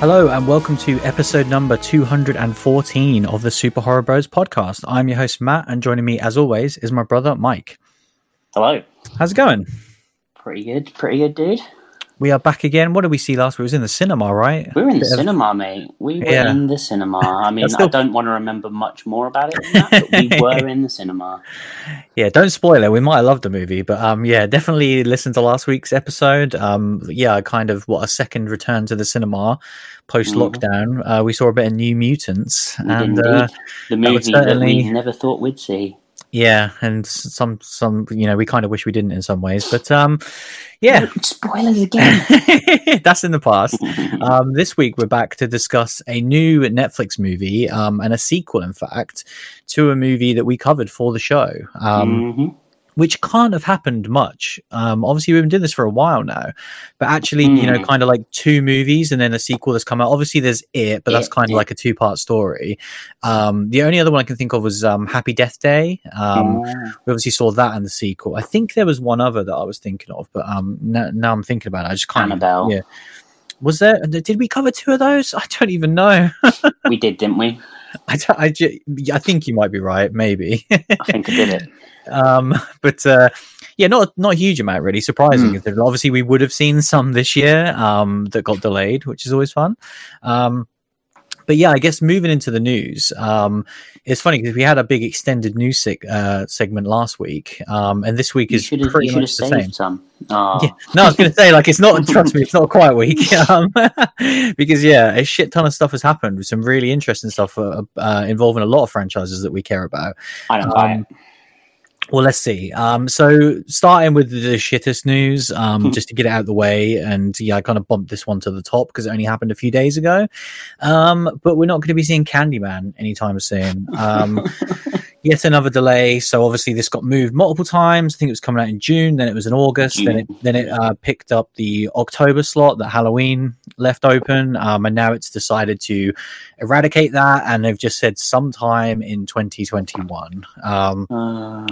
Hello, and welcome to episode number 214 of the Super Horror Bros podcast. I'm your host, Matt, and joining me, as always, is my brother, Mike. Hello. How's it going? Pretty good. Pretty good, dude. We are back again. What did we see last week? It was in the cinema, right? We were in the cinema, mate. We were Yeah. in the cinema. I mean, still- I don't want to remember much more about it than that, but we were in the cinema. Yeah, don't spoil it. We might have loved the movie, but um, yeah, definitely listen to last week's episode. Um, yeah, kind of what a second return to the cinema post lockdown. Uh, we saw a bit of New Mutants, We and uh, the movie that certainly- we never thought we'd see. Yeah, and some some you know we kind of wish we didn't in some ways, but um, yeah, Spoilers again. that's in the past. Um, this week we're back to discuss a new Netflix movie um, and a sequel, in fact, to a movie that we covered for the show. Um, Mhm. Which can't have happened much. Um, obviously, we've been doing this for a while now, but actually, you know, Mm. kind of like two movies and then a sequel that's come out. Obviously, there's it, but that's kind of yeah. like a two part story. Um, the only other one I can think of was um, Happy Death Day. Um, Ah. we obviously saw that in the sequel. I think there was one other that I was thinking of, but um, now, now I'm thinking about it. I just can't. Annabelle. Yeah. Was there? Did we cover two of those? I don't even know. we did, didn't we? I, I, I think you might be right. Maybe. I think I did it. um but uh yeah not not a huge amount really surprising Mm. obviously we would have seen some this year um that got delayed which is always fun um but yeah i guess moving into the news um it's funny because we had a big extended news seg- uh, segment last week um and this week You is pretty you should have much the same some. Oh. yeah. No, I was going to say, like, it's not, trust me, it's not quite a quiet week. Um, because, yeah, a shit ton of stuff has happened with some really interesting stuff uh, uh, involving a lot of franchises that we care about. I don't buy it. Well, let's see. Um, so starting with the shittest news, um, Hmm. just to get it out of the way, and yeah, I kind of bumped this one to the top because it only happened a few days ago. Um, but we're not going to be seeing Candyman anytime soon. Um, yet another delay. So obviously this got moved multiple times. I think it was coming out in June, then it was in August, then it then it uh, picked up the October slot that Halloween left open, um, and now it's decided to eradicate that, and they've just said sometime in 2021. Um, Uh,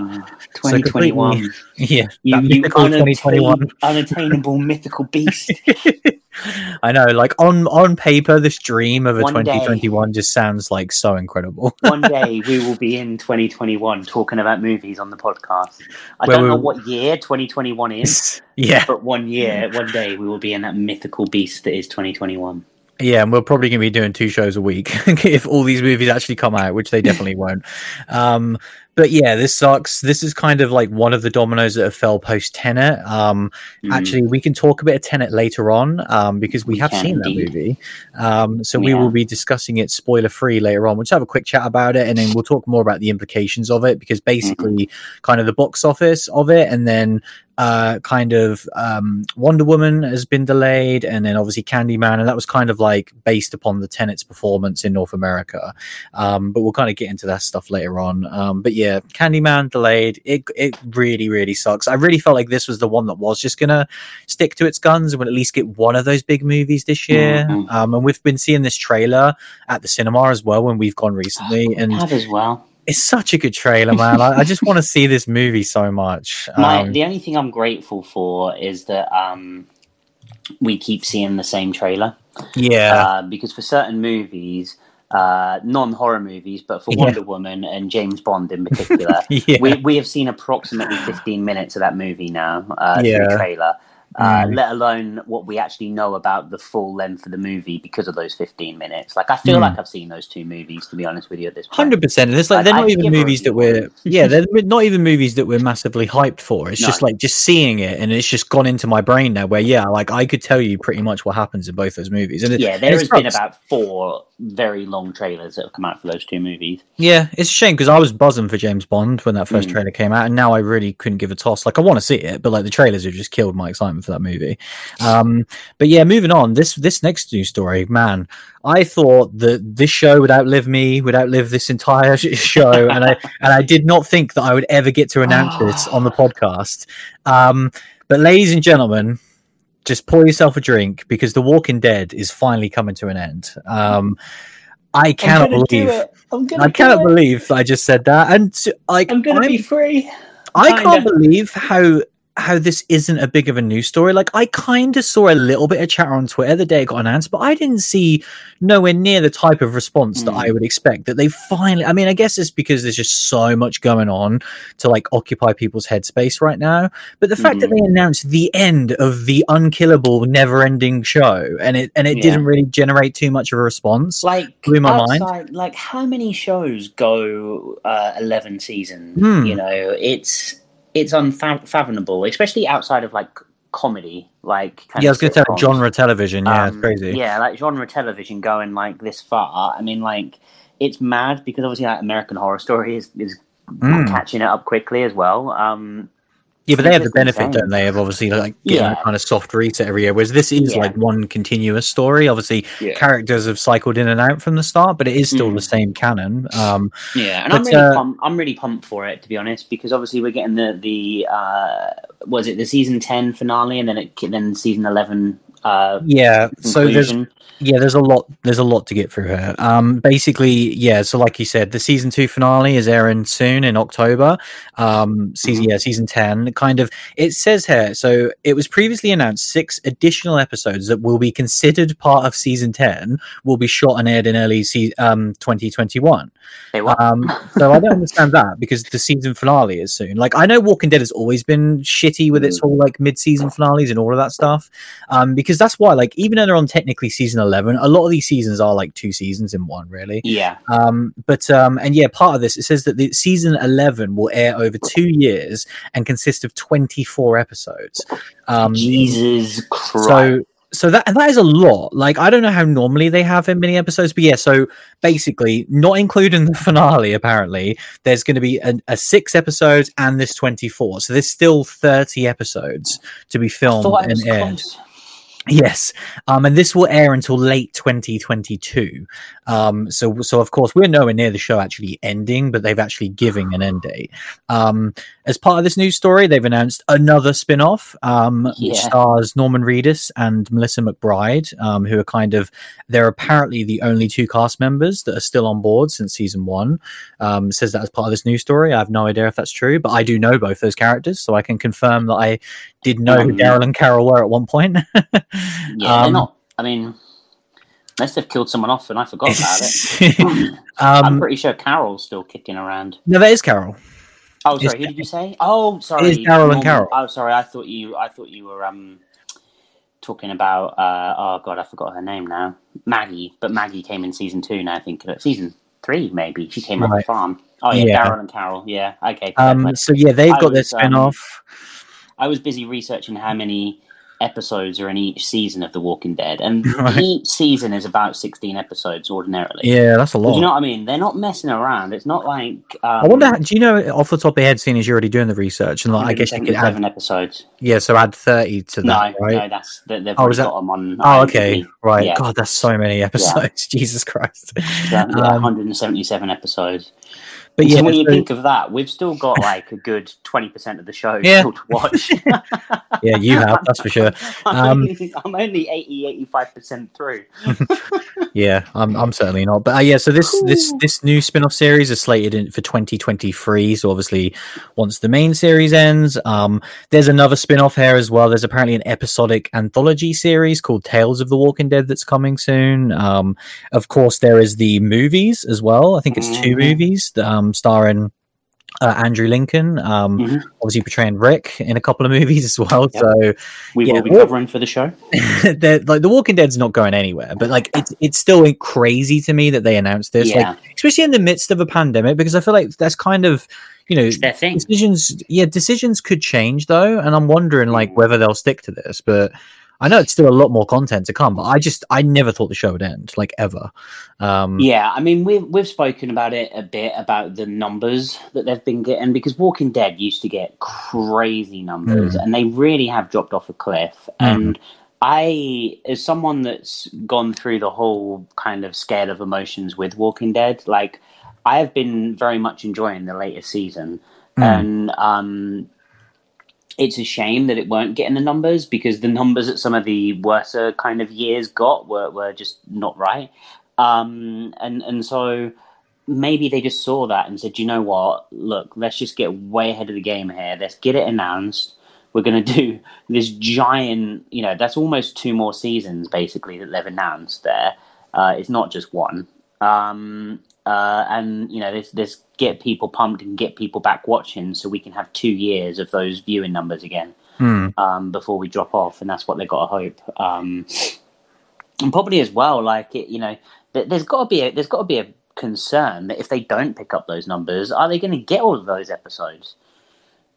So 2021. yeah, you, you 2021. unattain- unattainable mythical beast. I know, like on on paper, this dream of a One day. 2021 just sounds like so incredible. One day we will be in 2021 talking about movies on the podcast. I Where don't know what year 2021 is, yeah, but one year, one day we will be in that mythical beast that is 2021. yeah, and we're probably going to be doing two shows a week if all these movies actually come out, which they definitely won't. Um, but yeah, this sucks. This is kind of like one of the dominoes that have fell post Tenet. Um, Mm. Actually, we can talk a bit of Tenet later on um, because we, We have can seen that movie. Um, so we will be discussing it spoiler free later on. We'll just have a quick chat about it and then we'll talk more about the implications of it because basically, kind of the box office of it, and then uh, kind of um, Wonder Woman has been delayed, and then obviously Candyman, and that was kind of like based upon the Tenet's performance in North America. Um, but we'll kind of get into that stuff later on. Um, but yeah, Candyman delayed. It it really really sucks. I really felt like this was the one that was just gonna stick to its guns and would at least get one of those big movies this year. Mhm. Um, and we've been seeing this trailer at the cinema as well when we've gone recently, and have as well. It's such a good trailer, man. I, I just want to see this movie so much. My, Um, the only thing I'm grateful for is that um, we keep seeing the same trailer. yeah, Uh, because for certain movies, uh, non-horror movies, but for Yeah. Wonder Woman and James Bond in particular, yeah, we we have seen approximately 15 minutes of that movie now uh, Yeah. trailer. Uh, Mm. Let alone what we actually know about the full length of the movie because of those 15 minutes. Like I feel Mm. like I've seen those two movies to be honest with you at this point. Hundred percent, and it's like I'd- they're not I'd even movies that we're yeah, they're not even movies that we're massively hyped for. It's No. just like just seeing it, and it's just gone into my brain now. Where yeah, like I could tell you pretty much what happens in both those movies. And it, Yeah, there has been about four very long trailers that have come out for those two movies. Yeah, it's a shame because I was buzzing for James Bond when that first Mm. trailer came out, and now I really couldn't give a toss. Like I want to see it, but like the trailers have just killed my excitement for that movie. Um, but yeah, moving on. This this next news story, man, I thought that this show would outlive me, would outlive this entire show, and I and I did not think that I would ever get to announce this on the podcast. Um, but ladies and gentlemen, just pour yourself a drink because The Walking Dead is finally coming to an end. Um, I cannot believe. I cannot believe I just said that, and like I'm gonna I'm- be free. I can't believe how how this isn't a big of a news story. Like I kind of saw a little bit of chatter on Twitter the day it got announced, but I didn't see nowhere near the type of response that Mm. I would expect. That they finally, I mean, I guess it's because there's just so much going on to like occupy people's headspace right now. But the fact that they announced the end of the unkillable, never-ending show, and it and it Yeah. didn't really generate too much of a response. like blew my mind. Like how many shows go uh, eleven seasons? Hmm. You know, it's it's unfathomable, especially outside of like comedy. Like kind yeah, I of was going to say genre television. Yeah, it's Um, crazy. Yeah, like genre television going like this far. I mean, like it's mad because obviously like American Horror Story is is Mm. catching it up quickly as well. Um, Yeah, but they have the benefit, insane. don't they, of obviously like getting Yeah. a kind of soft reset every year. Whereas this is Yeah. like one continuous story. Obviously, yeah, characters have cycled in and out from the start, but it is still Mm. the same canon. Um, yeah, and I'm really uh, pumped. I'm really pumped for it to be honest, because obviously we're getting the the uh, was it the season ten finale and then it then season eleven. Uh, yeah, so there's yeah, there's a lot there's a lot to get through here. Um, basically, yeah. So like you said, the season two finale is airing soon in October. Um, season Mhm. yeah, season ten. Kind of it says here. So it was previously announced six additional episodes that will be considered part of season ten will be shot and aired in early se- um 2021. They what? Um, so I don't understand that because the season finale is soon. Like I know Walking Dead has always been shitty with its Mm. whole like mid-season finales and all of that stuff. Um, because that's why like even though they're on technically season eleven, a lot of these seasons are like two seasons in one, really. yeah, Um, but um, and yeah, part of this it says that the season eleven will air over two years and consist of twenty-four episodes. Um, Jesus Christ. so so that that is a lot. Like I don't know how normally they have in many episodes, but yeah. So basically, not including the finale, apparently there's going to be a, a six episodes and this twenty four. So there's still thirty episodes to be filmed and aired. close. Yes, um, and this will air until late 2022. Um, so, so of course, we're nowhere near the show actually ending, but they've actually giving an end date. Um, as part of this news story, they've announced another spin-off, um, which stars Norman Reedus and Melissa McBride, um, who are kind of they're apparently the only two cast members that are still on board since season one. Um, says that as part of this news story. I have no idea if that's true, but I do know both those characters, so I can confirm that I did know who Um, Daryl and Carol were at one point. Yeah, they're Um, not. I mean, unless they've killed someone off and I forgot about it. I'm um, pretty sure Carol's still kicking around. no, that is Carol. Oh, It's- sorry. Who did you say? Oh, sorry. It is Daryl and Carol. Oh, sorry. I thought you. I thought you were um talking about. Uh, oh God, I forgot her name now. Maggie, but Maggie came in season two. Now I think uh, season three maybe. She came off Right. the farm. Oh yeah, Yeah. Daryl and Carol. Yeah. Okay. Um, so yeah, they've I got their was, um, spin-off. I was busy researching how many episodes are in each season of The Walking Dead, and Right. each season is about sixteen episodes ordinarily. yeah, that's a lot. you know what I mean? They're not messing around. It's not like um, I wonder. how- Do you know off the top of your head, seeing as you're already doing the research, and like, I guess you could add, episodes. yeah, so add thirty to No, that, right? no, that's they- they've Oh, that- got them on. Oh, okay, right. Yeah. God, that's so many episodes. Jesus Christ. Yeah, yeah, Um, 177 episodes. But so yeah, when you think of that, we've still got like a good 20% of the show Yeah. still to watch. yeah, you have that's for sure. I'm, Um, only, I'm only 80, 85% through. Yeah, I'm, I'm certainly not. But uh, yeah, so this this Cool. this new spin-off series is slated in, for 2023. So obviously, once the main series ends, um, there's another spin-off here as well. There's apparently an episodic anthology series called Tales of the Walking Dead that's coming soon. Um, of course, there is the movies as well. I think it's two Mhm. movies um, starring. Uh, Andrew Lincoln, um, Mhm. obviously portraying Rick in a couple of movies as well. Yep. So We Yeah, will be covering for the show. like the Walking Dead's not going anywhere, but like it's it's still crazy to me that they announced this, yeah, like especially in the midst of a pandemic, because I feel like that's kind of you know decisions. Yeah, decisions could change though, and I'm wondering like Mm. whether they'll stick to this. But I know it's still a lot more content to come. But I just I never thought the show would end like ever. Um, Yeah, I mean we've we've spoken about it a bit about the numbers that they've been getting because Walking Dead used to get crazy numbers Mm. and they really have dropped off a cliff. Mhm. And I, as someone that's gone through the whole kind of scale of emotions with Walking Dead, like I have been very much enjoying the latest season, Mm. and um, it's a shame that it weren't getting the numbers because the numbers that some of the worse kind of years got were, were just not right. Um, and and so maybe they just saw that and said, you know what? Look, let's just get way ahead of the game here. Let's get it announced. we're going to do this giant, you know, that's almost two more seasons basically that they've announced there. Uh, it's not just one. Um, uh, and, you know, this, this get people pumped and get people back watching so we can have two years of those viewing numbers again Hmm. um, before we drop off. And that's what they've got to hope. Um, and probably as well, like, it, you know, th- there's got to be a, there's got to be a concern that if they don't pick up those numbers, are they going to get all of those episodes?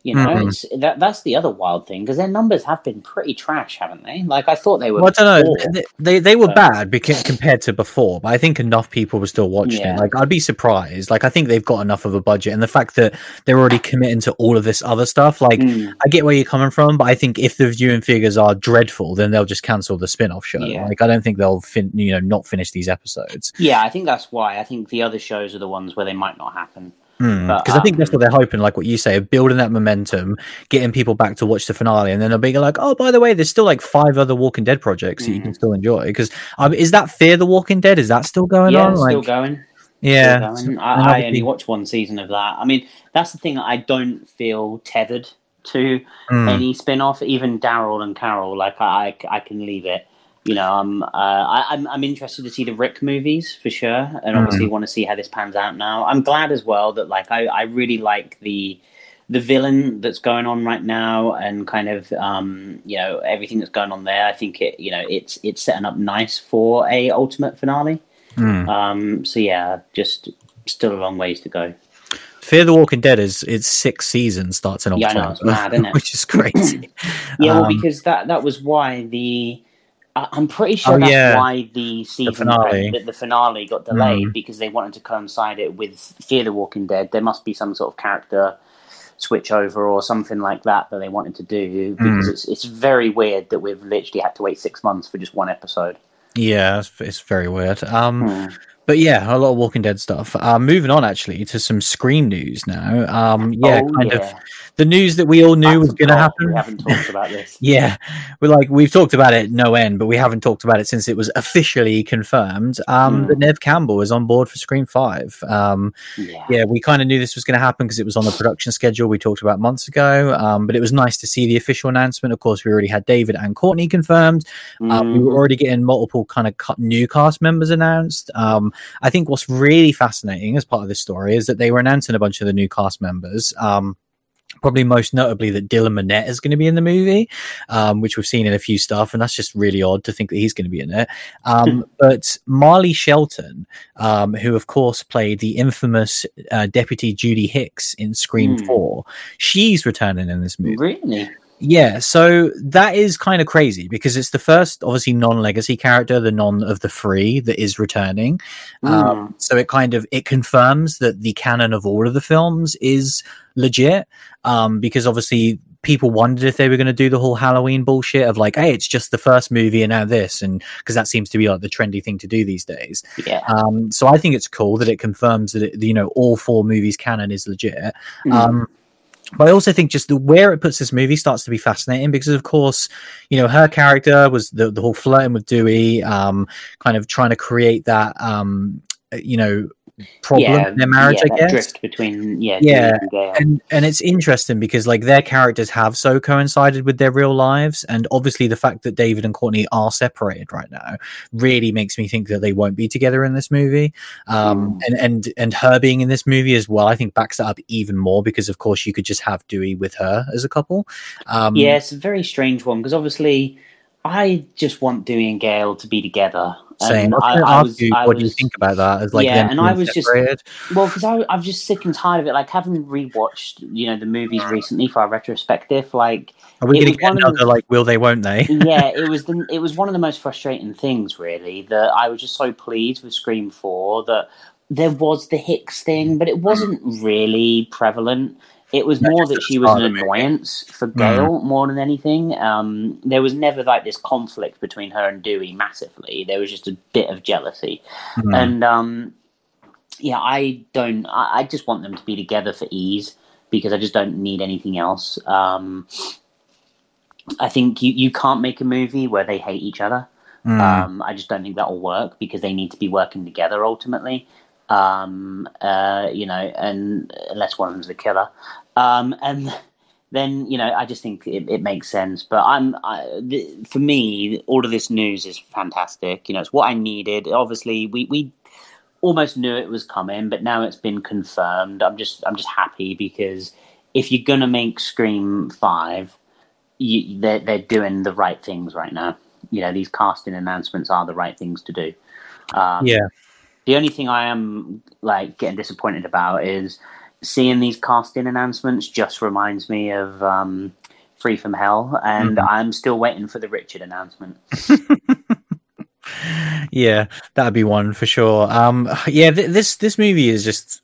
You know, Mhm. it's, that that's the other wild thing because their numbers have been pretty trash, haven't they? Like I thought they were. Well, I don't know. They, they they were bad because compared to before, but I think enough people were still watching Yeah. it. Like I'd be surprised. Like I think they've got enough of a budget, and the fact that they're already committing to all of this other stuff. Like Mm, I get where you're coming from, but I think if the viewing figures are dreadful, then they'll just cancel the spin-off show. Yeah. Like I don't think they'll fin- you know not finish these episodes yeah, I think that's why. I think the other shows are the ones where they might not happen. Because But, I think that's um, what they're hoping. Like what you say, of building that momentum, getting people back to watch the finale, and then they'll be like, "Oh, by the way, there's still like five other Walking Dead projects that you can Mhm. still enjoy." Because um, is that Fear the Walking Dead? Is that still going yeah, on? it's Like, still going. yeah, Still going. I, I only watched one season of that. I mean, that's the thing. I don't feel tethered to Mm. any spin-off. Even Daryl and Carol, like I, I, I can leave it. You know, I'm, uh, I, I'm, I'm interested to see the Rick movies for sure, and obviously want to see how this pans out. Now, I'm glad as well that like I, I really like the, the villain that's going on right now, and kind of, um, you know, everything that's going on there. I think it, you know, it's it's setting up nice for a ultimate finale. Mm. Um, so yeah, just still a long ways to go. Fear the Walking Dead is it's six seasons starts in Yeah, October, know, it's mad, which is crazy. Yeah, well, Um, because that that was why the I'm pretty sure Oh, that's yeah. why the season finale. the, the finale got delayed Mm. because they wanted to coincide it with Fear the Walking Dead. There must be some sort of character switch over or something like that that they wanted to do because Mm. it's it's very weird that we've literally had to wait six months for just one episode. yeah, it's, it's very weird. Um, Hmm. But yeah, a lot of Walking Dead stuff. Uh, moving on actually to some Scream news now. Um, yeah, Oh, kind yeah. of the news that we all knew I was going to happen. We haven't talked about this. Yeah, we're like we've talked about it no end, but we haven't talked about it since it was officially confirmed. Um, Hmm. that Neve Campbell is on board for Scream Five. Um, Yeah. yeah, we kind of knew this was going to happen because it was on the production schedule we talked about months ago. Um, but it was nice to see the official announcement. Of course, we already had David and Courtney confirmed. Um, we were already getting multiple kind of new cast members announced. Um, I think what's really fascinating as part of this story is that they were announcing a bunch of the new cast members. Um, probably most notably that Dylan Minnette is going to be in the movie, um, which we've seen in a few stuff, and that's just really odd to think that he's going to be in it. Um, but Marley Shelton, um, who of course played the infamous uh, Deputy Judy Hicks in Scream Hmm. Four, she's returning in this movie. Really? Yeah, so that is kind of crazy because it's the first, obviously, non-legacy character, the non of the free that is returning. Um, so it kind of it confirms that the canon of all of the films is legit. Um, because obviously people wondered if they were going to do the whole Halloween bullshit of like, hey, it's just the first movie and now this, and because that seems to be like the trendy thing to do these days. Yeah. Um, so I think it's cool that it confirms that it, you know all four movies canon is legit. Mm. Um, but I also think just the where it puts this movie starts to be fascinating because, of course, you know her character was the the whole flirting with Dewey, um, kind of trying to create that, um, you know, problem yeah, in their marriage. yeah, I guess. drift between yeah, Yeah, and And and it's interesting because like their characters have so coincided with their real lives, and obviously the fact that David and Courtney are separated right now really makes me think that they won't be together in this movie. Um, Mm. and and and her being in this movie as well, I think backs that up even more because of course you could just have Dewey with her as a couple. Um, yeah, it's a very strange one because obviously I just want Dewey and Gale to be together. Same. And I I, I ask was, you, I what do you think about that? As like Yeah, and I was just- Well, because I'm just sick and tired of it. Like having rewatched, you know, the movies recently for our retrospective. Like, Are we going to get another the- like will they won't they? yeah, it was the it was one of the most frustrating things, really. That I was just so pleased with Scream Four that there was the Hicks thing, but it wasn't really prevalent. It was more that she was an of the movie. annoyance for Mm. Gale more than anything. Um, there was never like this conflict between her and Dewey massively. There was just a bit of jealousy, Hmm. and um, yeah, I don't. I, I just want them to be together for ease because I just don't need anything else. Um, I think you, you can't make a movie where they hate each other. Mm. Um, I just don't think that will work because they need to be working together ultimately. Um, uh, you know, and unless one of them's the killer. Um, and then you know I just think it, it makes sense. But I'm I, the, for me, all of this news is fantastic. You know, it's what I needed. Obviously, we we almost knew it was coming, but now it's been confirmed. I'm just I'm just happy because if you're gonna make Scream Five, you, they're they're doing the right things right now. You know, these casting announcements are the right things to do. Um, yeah. The only thing I am like getting disappointed about is seeing these casting announcements. Just reminds me of um, Free from Hell, and Mhm. I'm still waiting for the Richard announcement. yeah, that'd be one for sure. Um, yeah, th- this this movie is just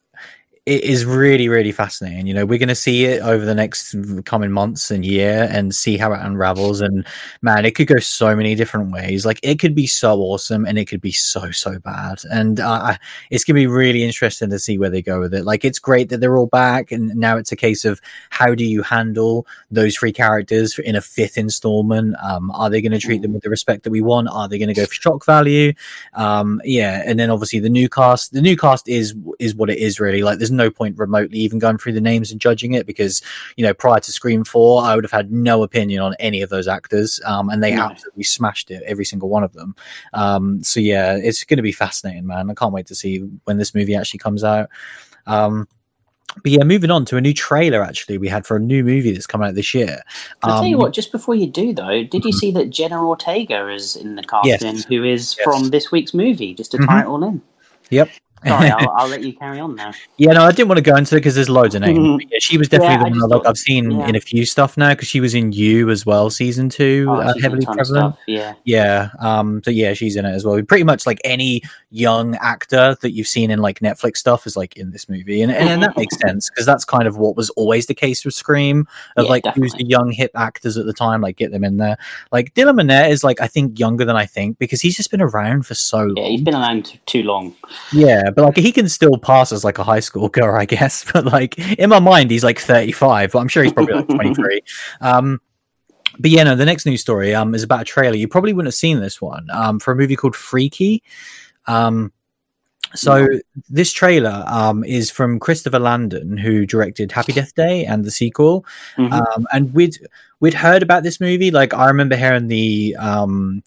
it is really really fascinating. You know, we're going to see it over the next coming months and year and see how it unravels. And man, it could go so many different ways. Like it could be so awesome, and it could be so so bad. And uh, it's going to be really interesting to see where they go with it. Like it's great that they're all back, and now it's a case of how do you handle those three characters in a fifth installment? Um, are they going to treat them with the respect that we want? Are they going to go for shock value? Um, yeah, and then obviously the new cast. The new cast is is what it is really. Like, there's no point remotely even going through the names and judging it because you know prior to Scream Four, I would have had no opinion on any of those actors, um, and they No. absolutely smashed it, every single one of them. Um, so yeah, it's going to be fascinating, man. I can't wait to see when this movie actually comes out. Um, but yeah, moving on to a new trailer. Actually, we had for a new movie that's coming out this year. I'll tell you Um, what, just before you do though, did you see that Jenna Ortega is in the casting, Yes. who is Yes. from this week's movie? Just to Mhm. tie it all in. Yep. Sorry, I'll, I'll let you carry on now. Yeah, no, I didn't want to go into it because there's loads of names. Mhm. Yeah, she was definitely Yeah, the one like thought- I've seen yeah. in a few stuff now because she was in You as well, season two, Oh, uh, she's in a heavily prevalent. Yeah. Yeah, um, so yeah, she's in it as well. Pretty much like any young actor that you've seen in like Netflix stuff is like in this movie, and and, that makes sense because that's kind of what was always the case with Scream of like who's the young hip actors at the time, like get them in there. Like Dylan Minnette is like I think younger than I think because he's just been around for so long. Yeah, he's been around t- too long. Yeah, but like he can still pass as like a high school girl, I guess. But like in my mind, he's like 35, but I'm sure he's probably like 23. Um, but yeah, no, the next news story um is about a trailer. You probably wouldn't have seen this one um for a movie called Freaky. Um, so No. this trailer um is from Christopher Landon, who directed Happy Death Day and the sequel. Mhm. Um, and we'd we'd heard about this movie. Like I remember hearing the um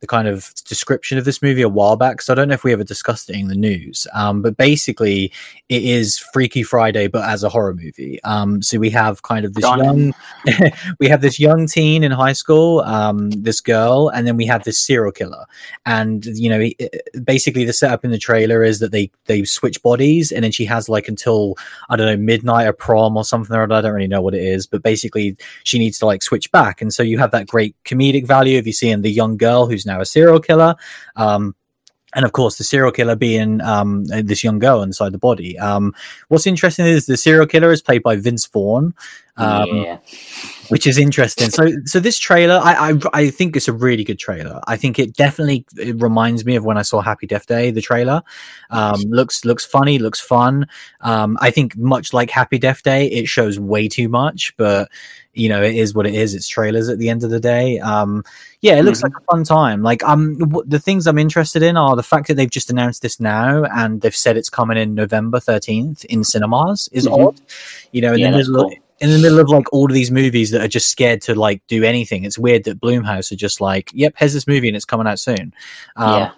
the kind of description of this movie a while back. So I don't know if we ever discussed it in the news. Um, but basically, it is Freaky Friday, but as a horror movie. Um, so we have kind of this it. young, we have this young teen in high school, um, this girl, and then we have this serial killer. And you know, it- basically the setup in the trailer is that they they switch bodies, and then she has like until I don't know midnight or prom or something or other. I don't really know what it is, but basically she needs to like switch back. And so you have that great comedic value of you seeing the young girl now a serial killer. Um, and of course, the serial killer being um, this young girl inside the body. Um, what's interesting is the serial killer is played by Vince Vaughn, um, yeah. Which is interesting. So, so this trailer, I, I, I think it's a really good trailer. I think it definitely it reminds me of when I saw Happy Death Day. The trailer um, looks looks funny, looks fun. Um, I think much like Happy Death Day, it shows way too much, but you know, it is what it is. It's trailers at the end of the day. Um, yeah, it looks Mhm. like a fun time. Like, um, w- the things I'm interested in are the fact that they've just announced this now and they've said it's coming in November 13th in cinemas is Mhm. odd. You know, in Yeah, the that's middle cool. In the middle of like all of these movies that are just scared to like do anything. It's weird that Blumhouse are just like, yep, here's this movie and it's coming out soon. Um, yeah.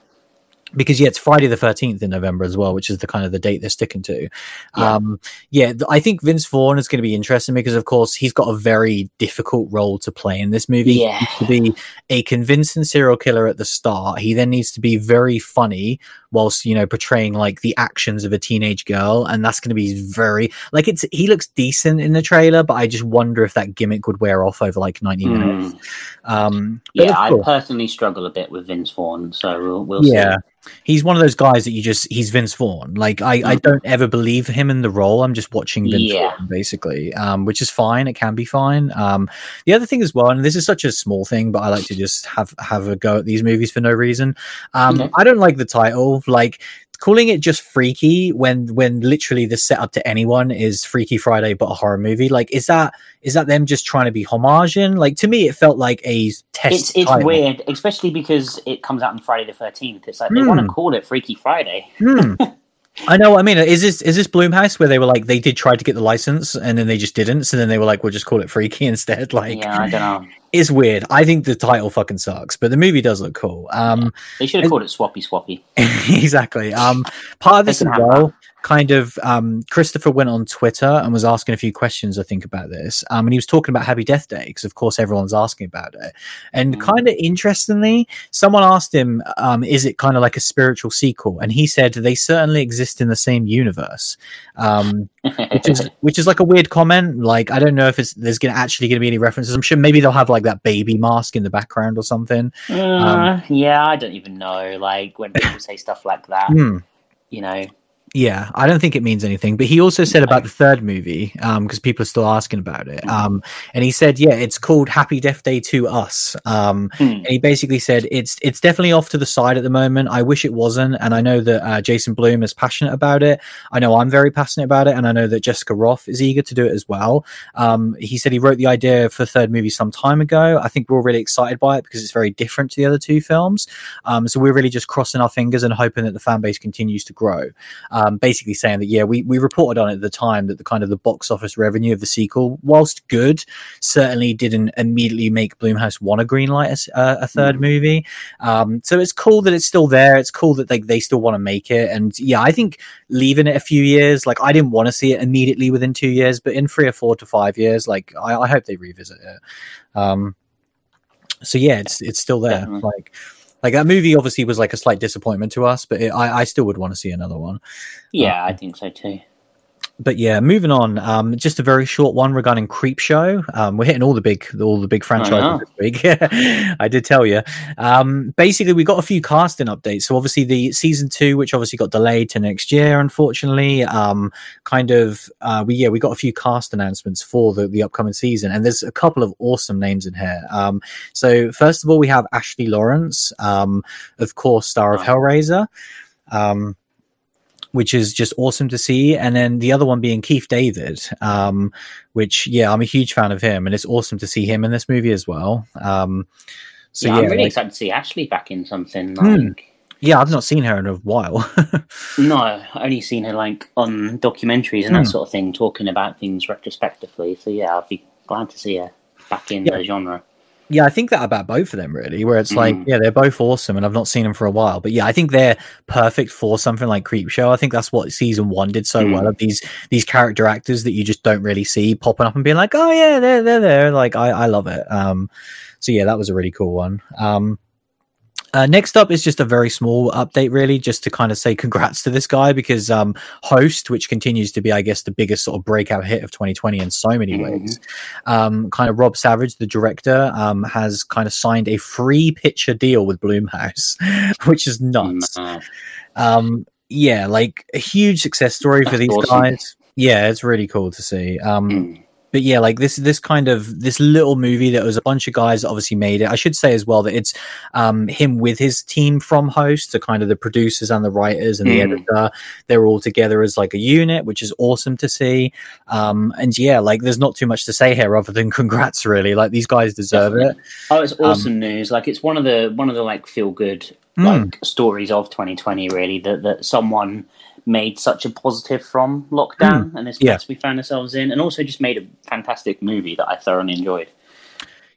because yeah, it's Friday the thirteenth in November as well, which is the kind of the date they're sticking to. Yeah. Um, yeah, I think Vince Vaughn is going to be interesting because, of course, he's got a very difficult role to play in this movie. Yeah. To be a convincing serial killer at the start. He then needs to be very funny whilst you know portraying like the actions of a teenage girl, and that's going to be very like it's. He looks decent in the trailer, but I just wonder if that gimmick would wear off over like ninety minutes. Mm. Um, Yeah, it's I cool. personally struggle a bit with Vince Vaughn, so we'll, we'll yeah see. he's one of those guys that you just he's vince vaughn like i i Mhm. don't ever believe him in the role i'm just watching vince Yeah. vaughn basically um which is fine it can be fine um the other thing as well and this is such a small thing but i like to just have have a go at these movies for no reason um Okay. i don't like the title like calling it just freaky when when literally the setup to anyone is freaky friday but a horror movie like is that is that them just trying to be homaging like to me it felt like a test It's it's title. weird, especially because it comes out on Friday the thirteenth. It's like they want to Hmm. call it Freaky Friday. Hmm. I know. what I mean, is this is this Blumhouse where they were like they did try to get the license and then they just didn't, so then they were like, we'll just call it Freaky instead. Like, yeah, I don't know. it's weird. I think the title fucking sucks, but the movie does look cool. Um, They should have called it Swappy Swappy. exactly. Um, part of this as well, kind of, um, Christopher went on Twitter and was asking a few questions, I think, about this. Um, and he was talking about Happy Death Day because, of course, everyone's asking about it. And Mm. kind of interestingly, someone asked him, um, is it kind of like a spiritual sequel? And he said they certainly exist in the same universe. Um, which is which is like a weird comment. Like I don't know if it's there's gonna actually gonna be any references. I'm sure maybe they'll have like that baby mask in the background or something. Uh, yeah, I don't even know. Like when people say stuff like that, Hmm. you know. Yeah, I don't think it means anything. But he also said about the third movie, because people are still asking about it. Um, and he said, yeah, it's called Happy Death Day to Us. Um, Hmm. and he basically said it's it's definitely off to the side at the moment. I wish it wasn't, and I know that uh, Jason Blum is passionate about it. I know I'm very passionate about it, and I know that Jessica Rothe is eager to do it as well. Um, he said he wrote the idea for the third movie some time ago. I think we're all really excited by it because it's very different to the other two films. Um, so we're really just crossing our fingers and hoping that the fan base continues to grow. Um, basically saying that yeah, we we reported on it at the time that the kind of the box office revenue of the sequel, whilst good, certainly didn't immediately make Blumhouse want to greenlight a, s- uh, a third Mhm. movie. Um, so it's cool that it's still there. It's cool that they they still want to make it. And yeah, I think leaving it a few years, like I didn't want to see it immediately within two years, but in three or four to five years, like I, I hope they revisit it. Um, so yeah, it's it's still there. Definitely. Like like that movie obviously was like a slight disappointment to us, but it, I I still would want to see another one. Yeah, um, I think so too. But yeah, moving on. Um, just a very short one regarding Creep Show. Um, we're hitting all the big, all the big franchises this week. I did tell you. Um, basically, we got a few casting updates. So obviously, the season two, which obviously got delayed to next year, unfortunately. Um, kind of, uh, we yeah, we got a few cast announcements for the the upcoming season, and there's a couple of awesome names in here. Um, so first of all, we have Ashley Laurence, um, of course, star of. Hellraiser. Which is just awesome to see. And then the other one being Keith David, um, which yeah, I'm a huge fan of him, and it's awesome to see him in this movie as well. Um, so yeah, yeah, I'm really like- excited to see Ashley back in something. Hmm. Like, yeah, I've not seen her in a while. no, I only seen her like on documentaries and Hmm. that sort of thing, talking about things retrospectively. So yeah, I'd be glad to see her back in Yeah. the genre. Yeah, I think that about both of them really, where it's like, Mm. yeah, they're both awesome, and I've not seen them for a while. But yeah, I think they're perfect for something like Creep Show. I think that's what season one did so Mm. well of these these character actors that you just don't really see popping up and being like, oh yeah, they're they're there. Like I I love it. Um, so yeah, that was a really cool one. Um. Uh, next up is just a very small update, really, just to kind of say congrats to this guy because um, Host, which continues to be, I guess, the biggest sort of breakout hit of 2020 in so many Mhm. ways, um, kind of Rob Savage, the director, um, has kind of signed a free picture deal with Blumhouse, which is nuts. Um, yeah, like a huge success story for these awesome. guys. Yeah, it's really cool to see. Um, Mm. But yeah, like this this kind of this little movie that was a bunch of guys that obviously made it. I should say as well that it's um him with his team from Host, the kind of the producers and the writers and the Mm. editor. They're all together as like a unit, which is awesome to see. Um and yeah, like there's not too much to say here other than congrats really. Like these guys deserve it. Oh, it's awesome news! Like it's one of the one of the like feel good Mm. like stories of 2020. Really, that that someone made such a positive from lockdown and this Hmm. Yeah. mess we found ourselves in, and also just made a fantastic movie that I thoroughly enjoyed.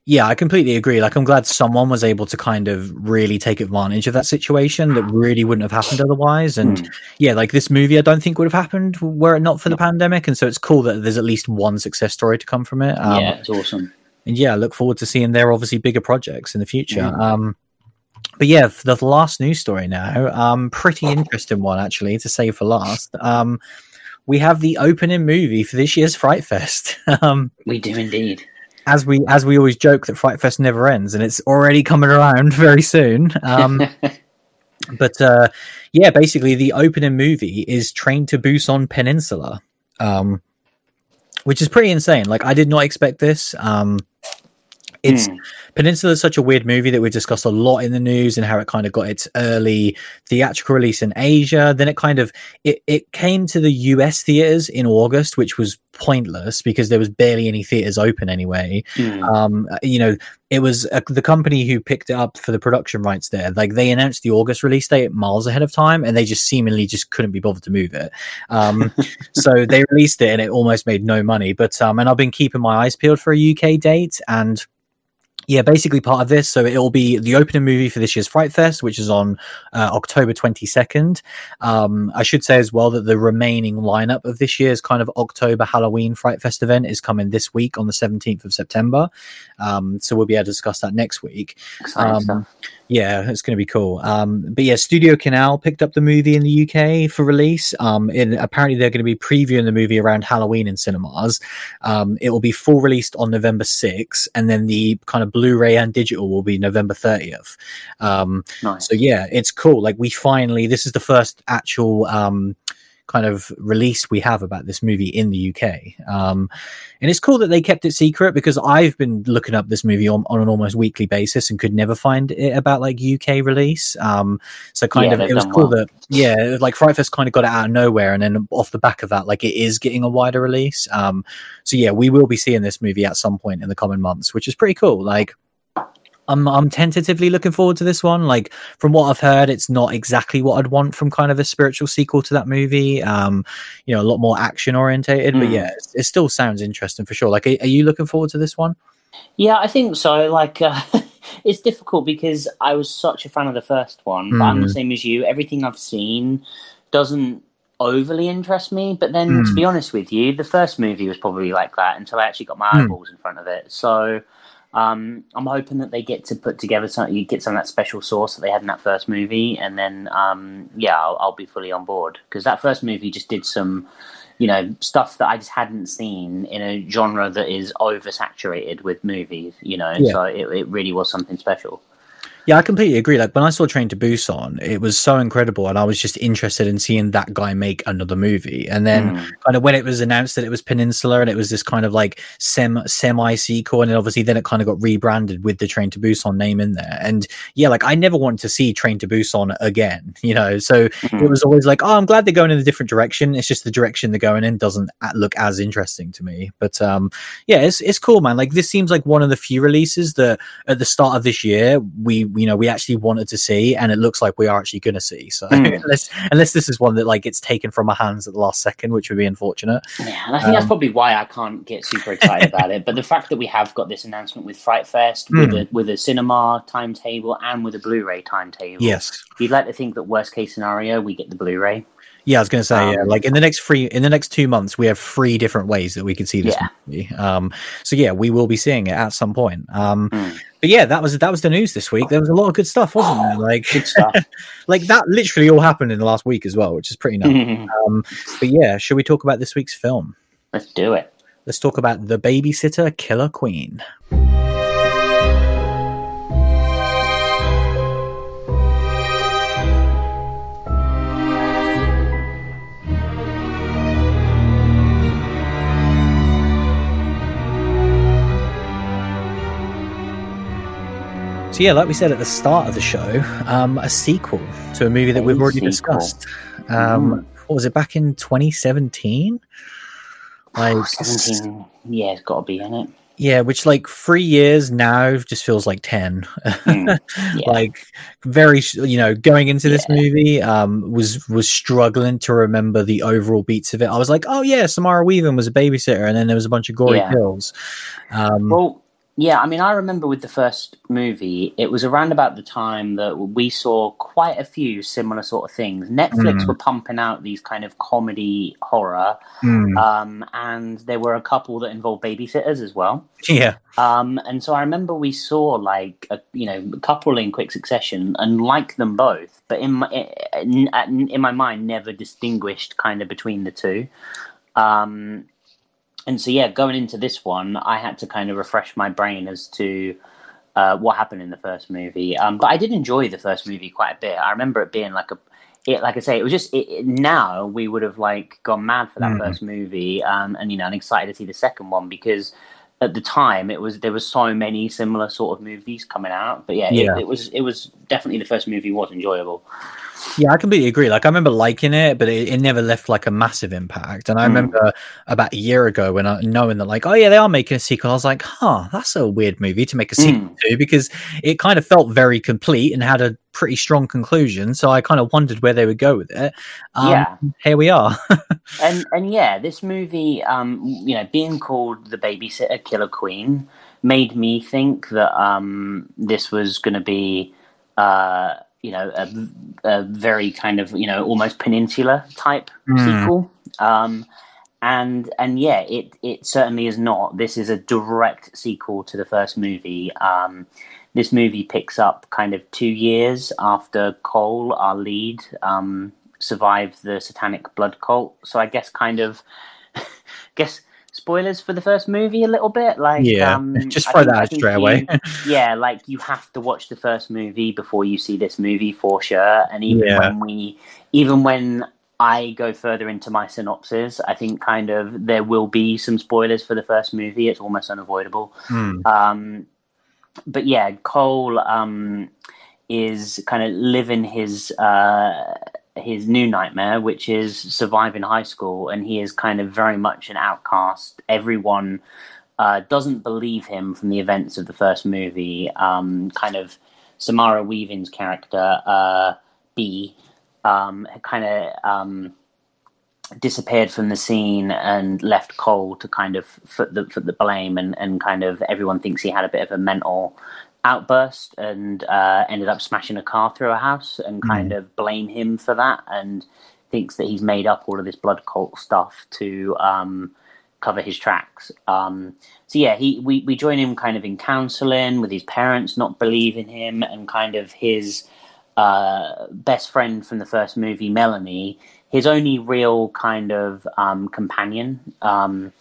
Yeah, I completely agree. Like, I'm glad someone was able to kind of really take advantage of that situation that really wouldn't have happened otherwise. And Mm. yeah, like this movie, I don't think would have happened were it not for the pandemic. And so it's cool that there's at least one success story to come from it. Um, yeah, it's awesome. And yeah, I look forward to seeing their obviously bigger projects in the future. Mhm. Um, but yeah, the last news story now, um, pretty interesting one actually to save for last. Um, we have the opening movie for this year's Fright Fest. um, We do indeed. as we as we always joke that Fright Fest never ends, and it's already coming around very soon. Um, but uh, yeah, basically the opening movie is Train to Busan Peninsula, um, which is pretty insane. Like I did not expect this. Um, it's Hmm. Peninsula is such a weird movie that we've discussed a lot in the news and how it kind of got its early theatrical release in Asia. Then it kind of it, it came to the US theaters in August, which was pointless because there was barely any theaters open anyway. Hmm. Um, you know, it was uh, the company who picked it up for the production rights there. Like they announced the August release date miles ahead of time, and they just seemingly just couldn't be bothered to move it. Um, so they released it, and it almost made no money. But um, and I've been keeping my eyes peeled for a UK date, and yeah, basically part of this. So it will be the opening movie for this year's Fright Fest, which is on uh, October 22nd. Um, I should say as well that the remaining lineup of this year's kind of October Halloween Fright Fest event is coming this week on the 17th of September. Um, so we'll be able to discuss that next week. Um. Yeah, it's going to be cool. Um, but yeah, Studio Canal picked up the movie in the UK for release. Um, and apparently they're going to be previewing the movie around Halloween in cinemas. Um, it will be full released on November 6th, and then the kind of Blu-ray and digital will be November 30th. Um, Nice. so yeah, it's cool. Like we finally, this is the first actual um, kind of release we have about this movie in the UK. Um, and it's cool that they kept it secret because I've been looking up this movie on, on an almost weekly basis and could never find it about like UK release. Um, so kind Yeah, of it was cool well. that yeah, like Fright Fest kind of got it out of nowhere, and then off the back of that, like it is getting a wider release. Um, so yeah, we will be seeing this movie at some point in the coming months, which is pretty cool. Like. I'm I'm tentatively looking forward to this one. Like from what I've heard, it's not exactly what I'd want from kind of a spiritual sequel to that movie. Um, you know, a lot more action orientated, but Mm. yeah, it, it still sounds interesting for sure. Like, are, are you looking forward to this one? Yeah, I think so. Like, uh, it's difficult because I was such a fan of the first one, but I'm the Mm. same as you. Everything I've seen doesn't overly interest me. But then, to Mm. be honest with you, the first movie was probably like that until I actually got my Mm. eyeballs in front of it. So. Um, I'm hoping that they get to put together some, you get some of that special sauce that they had in that first movie, and then um, yeah, I'll, I'll be fully on board because that first movie just did some, you know, stuff that I just hadn't seen in a genre that is oversaturated with movies. You know, Yeah. so it, it really was something special. Yeah, I completely agree. Like when I saw Train to Busan, it was so incredible, and I was just interested in seeing that guy make another movie. And then, Mm. kind of when it was announced that it was Peninsula, and it was this kind of like sem semi sequel, and then obviously then it kind of got rebranded with the Train to Busan name in there. And yeah, like I never wanted to see Train to Busan again, you know. So Mhm. it was always like, oh, I'm glad they're going in a different direction. It's just the direction they're going in doesn't look as interesting to me. But um, yeah, it's it's cool, man. Like this seems like one of the few releases that at the start of this year we you know we actually wanted to see, and it looks like we are actually going to see. So Mm. unless unless this is one that like gets taken from our hands at the last second, which would be unfortunate. Yeah, and I think that's Um, probably why I can't get super excited about it. But the fact that we have got this announcement with Fright Fest, with Mm. a with a cinema timetable and with a Blu-ray timetable, Yes. you'd like to think that worst case scenario we get the Blu-ray. Yeah, I was going to say, yeah, Um, like in the next three, in the next two months, we have three different ways that we can see this Yeah. movie. Um, so yeah, we will be seeing it at some point. Um, Mm. but yeah, that was that was the news this week. There was a lot of good stuff, wasn't there? Like, Good stuff. like that literally all happened in the last week as well, which is pretty nice. Um, but yeah, should we talk about this week's film? Let's do it. Let's talk about The Babysitter Killer Queen. So yeah, like we said at the start of the show, um, a sequel to a movie that A we've already sequel. discussed. Um, What was it back in 2017? Like, Oh, Seventeen. Yeah, it's got to be in it. yeah, which like three years now just feels like ten. Mm, yeah. like very, you know, going into this Yeah. movie, um, was was struggling to remember the overall beats of it. I was like, oh yeah, Samara Weaving was a babysitter, and then there was a bunch of gory Yeah. kills. Um, Well, yeah, I mean, I remember with the first movie, it was around about the time that we saw quite a few similar sort of things. Netflix Mm. were pumping out these kind of comedy horror, mm, um, and there were a couple that involved babysitters as well. yeah, Um, and so I remember we saw like a, you know a couple in quick succession and liked them both, but in my in, in my mind never distinguished kind of between the two. Um, and so yeah, going into this one, I had to kind of refresh my brain as to uh, what happened in the first movie. Um, but I did enjoy the first movie quite a bit. I remember it being like a it, like I say, it was just it, it- now we would have like gone mad for that Mm. first movie, um, and you know, I'm excited to see the second one because at the time it was there was so many similar sort of movies coming out. But yeah, Yeah. It, it was it was definitely the first movie was enjoyable. Yeah, I completely agree. Like, I remember liking it, but it, it never left like a massive impact. And I Mm. remember about a year ago when I knowing that, like, oh yeah, they are making a sequel. I was like, huh, that's a weird movie to make a sequel to because it kind of felt very complete and had a pretty strong conclusion. So I kind of wondered where they would go with it. Um, Yeah. here we are. and and yeah, this movie, um, you know, being called the babysitter killer queen, made me think that um, this was going to be, uh, you know, a, a very kind of you know almost peninsula type Hmm. sequel. Um, and and yeah, it it certainly is not. This is a direct sequel to the first movie. Um, this movie picks up kind of two years after Cole, our lead, um, survived the satanic blood cult. So I guess kind of, guess spoilers for the first movie a little bit. Like yeah, um, just throw that I out think straight you- away. yeah, like you have to watch the first movie before you see this movie for sure. And even Yeah. when we, even when I go further into my synopsis, I think kind of there will be some spoilers for the first movie. It's almost unavoidable. Hmm. Um, but yeah, Cole um, is kind of living his uh, his new nightmare, which is surviving high school, and he is kind of very much an outcast. Everyone uh, doesn't believe him from the events of the first movie. Um, kind of Samara Weaving's character, uh, B, um, kind of um, disappeared from the scene and left Cole to kind of foot the foot the blame, and, and kind of everyone thinks he had a bit of a mental outburst and uh, ended up smashing a car through a house and kind of blame him for that and thinks that he's made up all of this blood cult stuff to um, cover his tracks. Um, so yeah, he we, we join him kind of in counselling with his parents not believing him and kind of his uh, best friend from the first movie, Melanie, his only real kind of um, companion. Um,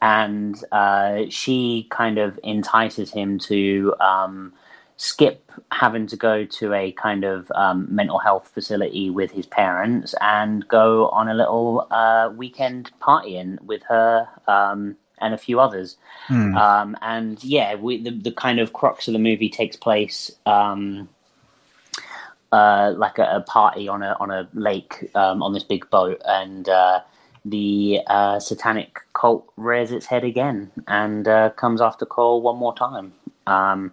and uh, she kind of entices him to um, skip having to go to a kind of um, mental health facility with his parents and go on a little uh, weekend partying with her um, and a few others. Hmm. Um, and yeah, we, the, the kind of crux of the movie takes place um, uh, like a, a party on a on a lake um, on this big boat, and uh, the uh, satanic cult rears its head again and uh, comes after Cole one more time. Um,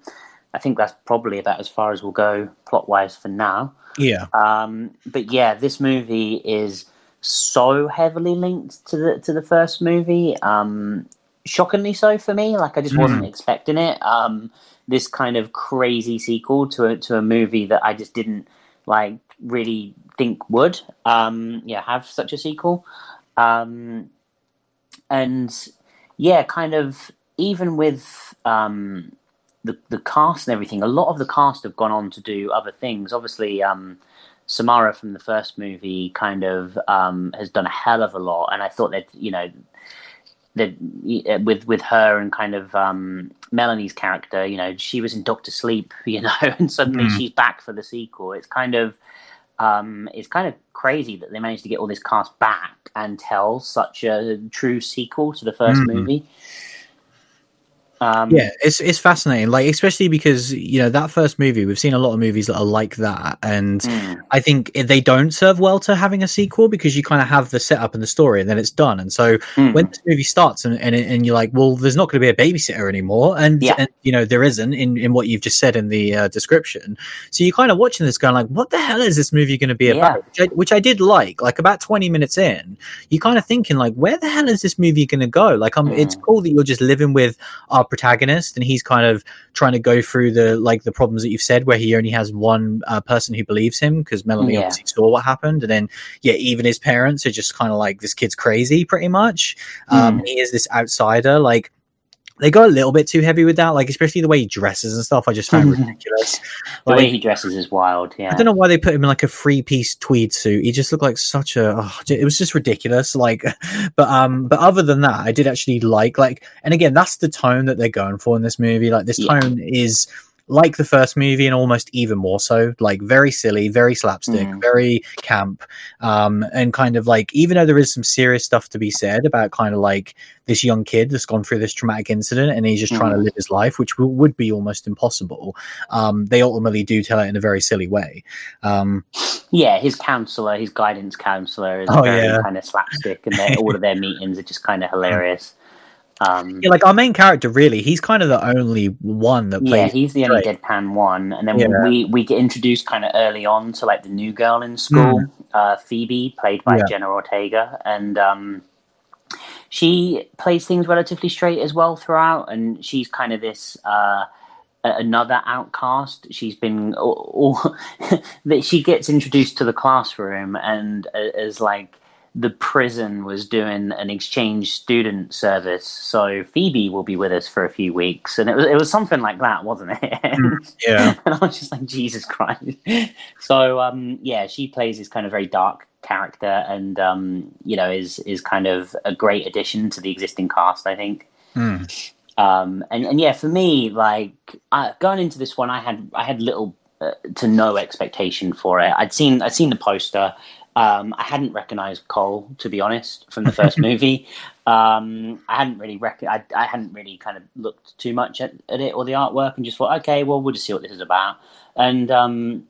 I think that's probably about as far as we'll go plot wise for now. yeah. Um, but yeah, this movie is so heavily linked to the to the first movie. Um, shockingly so for me. Like I just wasn't expecting it. Um, this kind of crazy sequel to a to a movie that I just didn't like really think would. Um, yeah, have such a sequel. Um, and yeah, kind of even with um, the the cast and everything, a lot of the cast have gone on to do other things. Obviously, um, Samara from the first movie kind of um, has done a hell of a lot, and I thought that you know that with with her and kind of um, Melanie's character, you know, she was in Doctor Sleep, you know, and suddenly Mm. she's back for the sequel. It's kind of um, it's kind of crazy that they managed to get all this cast back and tell such a true sequel to the first Mm. movie. Um, yeah it's it's fascinating like especially because you know that first movie we've seen a lot of movies that are like that and mm, i think they don't serve well to having a sequel because you kind of have the setup and the story and then it's done and so mm. when this movie starts and, and and you're like well there's not going to be a babysitter anymore and, Yeah. and you know there isn't in in what you've just said in the uh, description so you're kind of watching this going like what the hell is this movie going to be Yeah. about which I, which I did like like about 20 minutes in you're kind of thinking like where the hell is this movie going to go like um it's Mm. cool that you're just living with our protagonist and he's kind of trying to go through the like the problems that you've said where he only has one uh, person who believes him because melanie Yeah. obviously saw what happened and then yeah even his parents are just kind of like this kid's crazy pretty much um Mm. he is this outsider like they go a little bit too heavy with that like especially the way he dresses and stuff i just found ridiculous the like, way he dresses is wild. Yeah, I don't know why they put him in like a three piece tweed suit. He just looked like such a. Oh, it was just ridiculous. Like, but um, but other than that, I did actually like like, and again, that's the tone that they're going for in this movie. Like, this Yeah. tone is like the first movie and almost even more so like very silly very slapstick Mm. very camp um and kind of like even though there is some serious stuff to be said about kind of like this young kid that's gone through this traumatic incident and he's just trying to Mhm. live his life which w- would be almost impossible um they ultimately do tell it in a very silly way um Yeah, his counselor, his guidance counselor, is Oh, very yeah. kind of slapstick, and all of their meetings are just kind of hilarious. Um, yeah, like our main character really he's kind of the only one that yeah, he's the only straight. deadpan one, and then Yeah. we we get introduced kind of early on to like the new girl in school, uh, Phoebe, played by. Yeah. Jenna Ortega, and um, she plays things relatively straight as well throughout, and she's kind of this. Uh, another outcast. She's been all, all that she gets introduced to the classroom, and as like the prison was doing an exchange student service, so Phoebe will be with us for a few weeks, and it was it was something like that, wasn't it? yeah and I was just like, Jesus Christ. So um, yeah, she plays this kind of very dark character, and um, you know is is kind of a great addition to the existing cast, I think Mm. um, and and yeah, for me, like I, going into this one, I had I had little uh, to no expectation for it. I'd seen I'd seen the poster. Um, I hadn't recognized Cole, to be honest, from the first movie. Um, I hadn't really rec- I, I hadn't really kind of looked too much at, at it or the artwork, and just thought, okay, well, we'll just see what this is about. And um,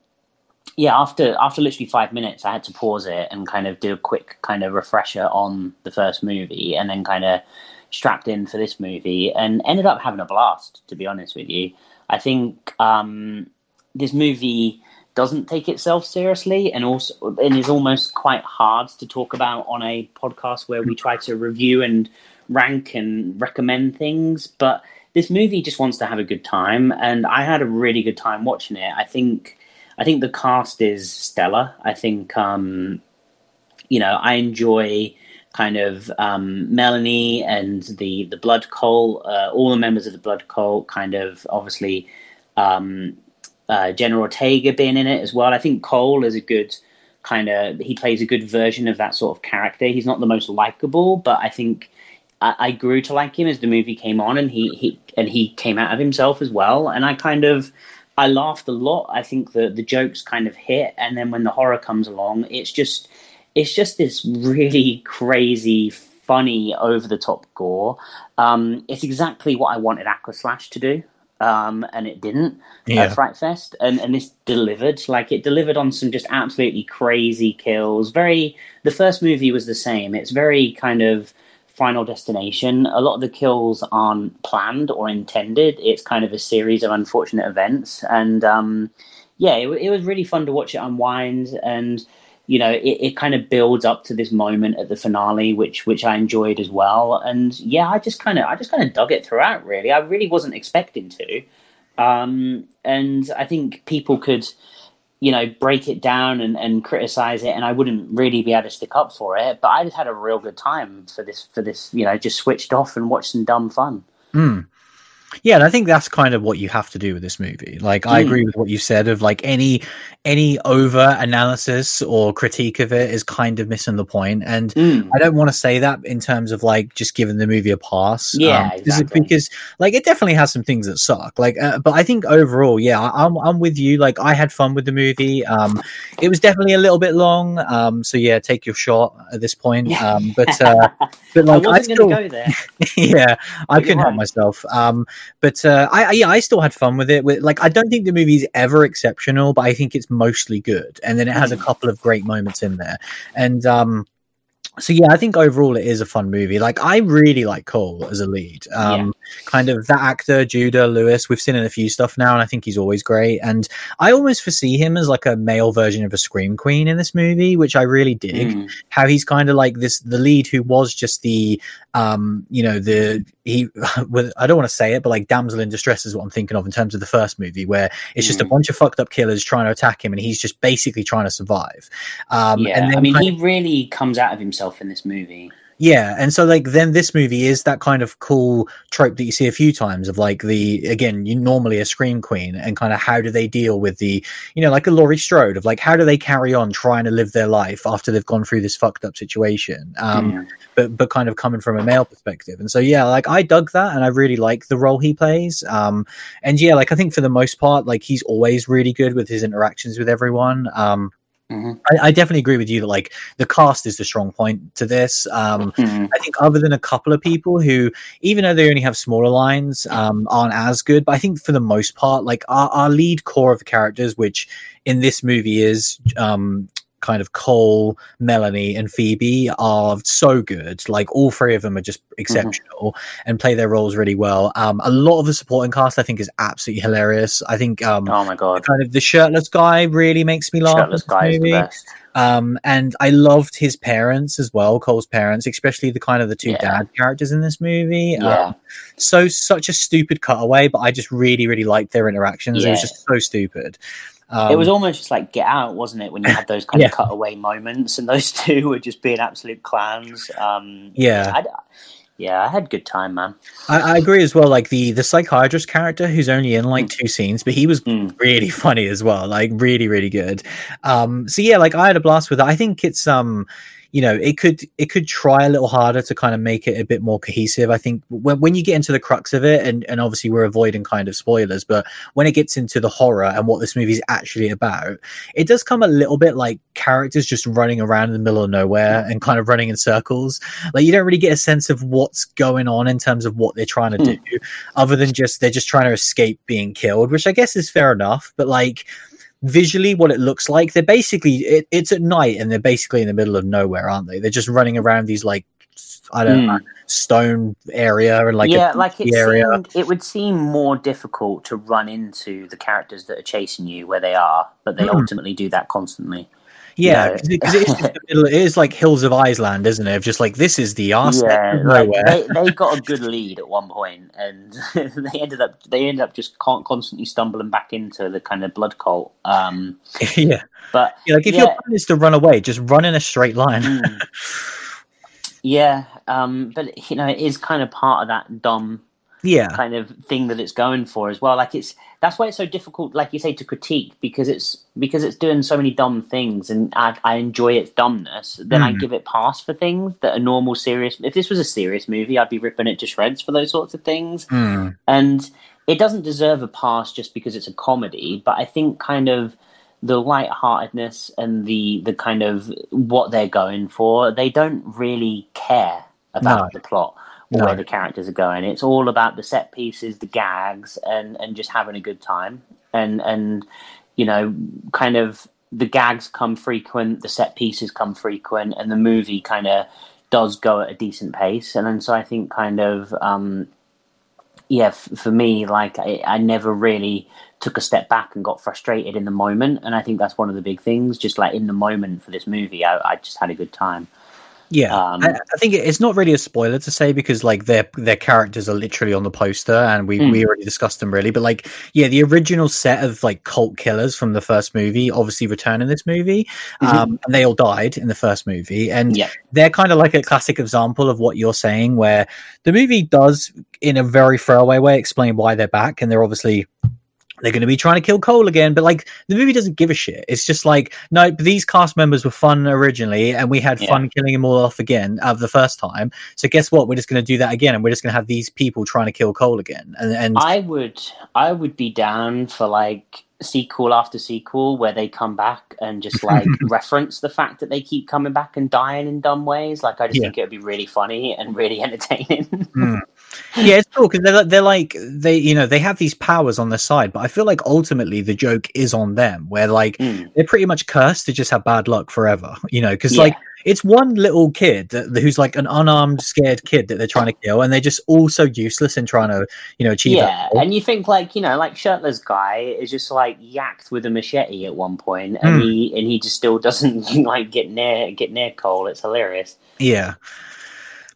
yeah, after after literally five minutes, I had to pause it and kind of do a quick kind of refresher on the first movie, and then kind of strapped in for this movie, and ended up having a blast. To be honest with you, I think um, this movie doesn't take itself seriously, and also and is almost quite hard to talk about on a podcast where we try to review and rank and recommend things, but. This movie just wants to have a good time, and I had a really good time watching it. I think I think the cast is stellar. I think um, you know I enjoy kind of um, Melanie and the the Blood Cult, uh, all the members of the Blood Cult, kind of obviously um, uh, Jenna Ortega being in it as well. I think Cole is a good kind of he plays a good version of that sort of character. He's not the most likable, but I think I, I grew to like him as the movie came on, and he, he and he came out of himself as well. And I kind of I laughed a lot. I think the the jokes kind of hit, and then when the horror comes along, it's just it's just this really crazy, funny, over the top gore. Um, it's exactly what I wanted Aquaslash to do, um, and it didn't yeah at Fright Fest, and and this delivered. Like it delivered on some just absolutely crazy kills. Very. The first movie was the same. It's very kind of Final Destination. A lot of the kills aren't planned or intended. It's kind of a series of unfortunate events, and um, yeah, it, it was really fun to watch it unwind and you know it, it kind of builds up to this moment at the finale which which i enjoyed as well. And yeah i just kind of i just kind of dug it throughout really. I really wasn't expecting to. Um and i think people could you know break it down and, and criticize it and i wouldn't really be able to stick up for it. But i just had a real good time for this for this you know just switched off and watched some dumb fun. Mm. Yeah, and I think that's kind of what you have to do with this movie. Like, I Mm. agree with what you said of like any any over analysis or critique of it is kind of missing the point. And Mm. I don't want to say that in terms of like just giving the movie a pass. Yeah, this is exactly. because like it definitely has some things that suck. Like, uh, but I think overall, yeah, I, I'm I'm with you. Like, I had fun with the movie. Um, it was definitely a little bit long. Um, so yeah, take your shot at this point. Um, but uh, but like I, wasn't still going to go there yeah, I you're couldn't help myself. Um, but uh, I, I yeah, I still had fun with it. With like, I don't think the movie's ever exceptional, but I think it's mostly good. And then it has a Mm. couple of great moments in there. And um, so yeah, I think overall it is a fun movie. Like, I really like Cole as a lead. Um, kind of that actor Judah Lewis. We've seen in a few stuff now, and I think he's always great. And I almost foresee him as like a male version of a scream queen in this movie, which I really dig Mm. how he's kind of like this the lead who was just the um you know the he with i don't want to say it but like damsel in distress is what i'm thinking of in terms of the first movie where it's just a Mm. bunch of fucked up killers trying to attack him and he's just basically trying to survive um yeah and then i mean he really comes out of himself in this movie. Yeah, and so like then this movie is that kind of cool trope that you see a few times of like the again you normally a scream queen and kind of how do they deal with the you know like a Laurie Strode of like how do they carry on trying to live their life after they've gone through this fucked up situation? Um Mm. but but kind of coming from a male perspective. And so yeah like I dug that and I really like the role he plays. Um and yeah like I think for the most part like he's always really good with his interactions with everyone. Um Mhm. I, I definitely agree with you that like the cast is the strong point to this um Mm. I think other than a couple of people who, even though they only have smaller lines, um, aren't as good. But I think for the most part, like our, our lead core of characters, which in this movie is um, kind of Cole, Melanie, and Phoebe, are so good. Like all three of them are just exceptional and play their roles really well. Um, a lot of the supporting cast, I think, is absolutely hilarious. I think um, Oh my god, kind of the shirtless guy really makes me laugh. shirtless guy is the best. Um, and I loved his parents as well, Cole's parents, especially the kind of the two Yeah. dad characters in this movie. Yeah. Um, so such a stupid cutaway, but I just really, really liked their interactions. It was just so stupid. Um, it was almost just like Get Out, wasn't it? When you had those kind Yeah. of cutaway moments, and those two were just being absolute clowns. Um, Yeah. I, yeah, I had a good time, man. I, I agree as well. Like the the psychiatrist character, who's only in like Mm. two scenes, but he was Mm. really funny as well. Like really, really good. Um, so yeah, like I had a blast with it. I think it's um, you know, it could it could try a little harder to kind of make it a bit more cohesive. I think when when you get into the crux of it, and and obviously we're avoiding kind of spoilers, but when it gets into the horror and what this movie's actually about, it does come a little bit like characters just running around in the middle of nowhere and kind of running in circles. Like you don't really get a sense of what's going on in terms of what they're trying to hmm. do, other than just they're just trying to escape being killed, which I guess is fair enough. But like visually, what it looks like, they're basically it, it's at night and they're basically in the middle of nowhere, aren't they? They're just running around these like I don't know Mm. stone area and like yeah, a like it area. seemed, it would seem more difficult to run into the characters that are chasing you where they are, but they Mm. ultimately do that constantly. Yeah, know. because it, 'cause it is just the middle. It is like Hills of Iceland, isn't it? Of just like this is the arse yeah, like nowhere. they, they got a good lead at one point, and they ended up they ended up just con- constantly stumbling back into the kind of blood cult. Um, yeah. but Yeah, like if your plan is to run away, just run in a straight line. mm, yeah, um, but you know, it is kind of part of that dumb yeah, kind of thing that it's going for as well. Like it's that's why it's so difficult, like you say, to critique because it's because it's doing so many dumb things, and I, I enjoy its dumbness. Then I Mm. give it pass for things that are normal, serious. If this was a serious movie, I'd be ripping it to shreds for those sorts of things. Hmm. And it doesn't deserve a pass just because it's a comedy, but I think kind of the lightheartedness and the the kind of what they're going for, they don't really care about No. the plot where the characters are going. It's all about the set pieces, the gags, and and just having a good time. And and you know, kind of the gags come frequent, the set pieces come frequent, and the movie kind of does go at a decent pace. And then so I think kind of um, yeah, f- for me, like I, I never really took a step back and got frustrated in the moment, and I think that's one of the big things. Just like in the moment for this movie, I, I just had a good time. Yeah, Um, I, I think it's not really a spoiler to say because like their their characters are literally on the poster and we Mm. we already discussed them really. But like yeah, the original set of like cult killers from the first movie obviously return in this movie, Mhm. um, and they all died in the first movie, and Yeah. they're kind of like a classic example of what you're saying, where the movie does in a very throwaway way explain why they're back, and they're obviously they're going to be trying to kill Cole again. But like the movie doesn't give a shit. It's just like no, these cast members were fun originally, and we had Yeah. fun killing them all off again of the first time. So guess what? We're just going to do that again, and we're just going to have these people trying to kill Cole again. And and I would I would be down for like sequel after sequel where they come back and just like reference the fact that they keep coming back and dying in dumb ways. Like I just Yeah. think it would be really funny and really entertaining. Mm. Yeah, it's cool because they're they're like they you know they have these powers on their side, but I feel like ultimately the joke is on them, where like Mm. they're pretty much cursed to just have bad luck forever, you know, because Yeah. like it's one little kid that, who's like an unarmed, scared kid that they're trying to kill, and they're just all so useless in trying to, you know, achieve yeah, and you think like you know, like shirtless guy is just like yacked with a machete at one point, and Mm. he and he just still doesn't like get near get near Cole. It's hilarious. Yeah.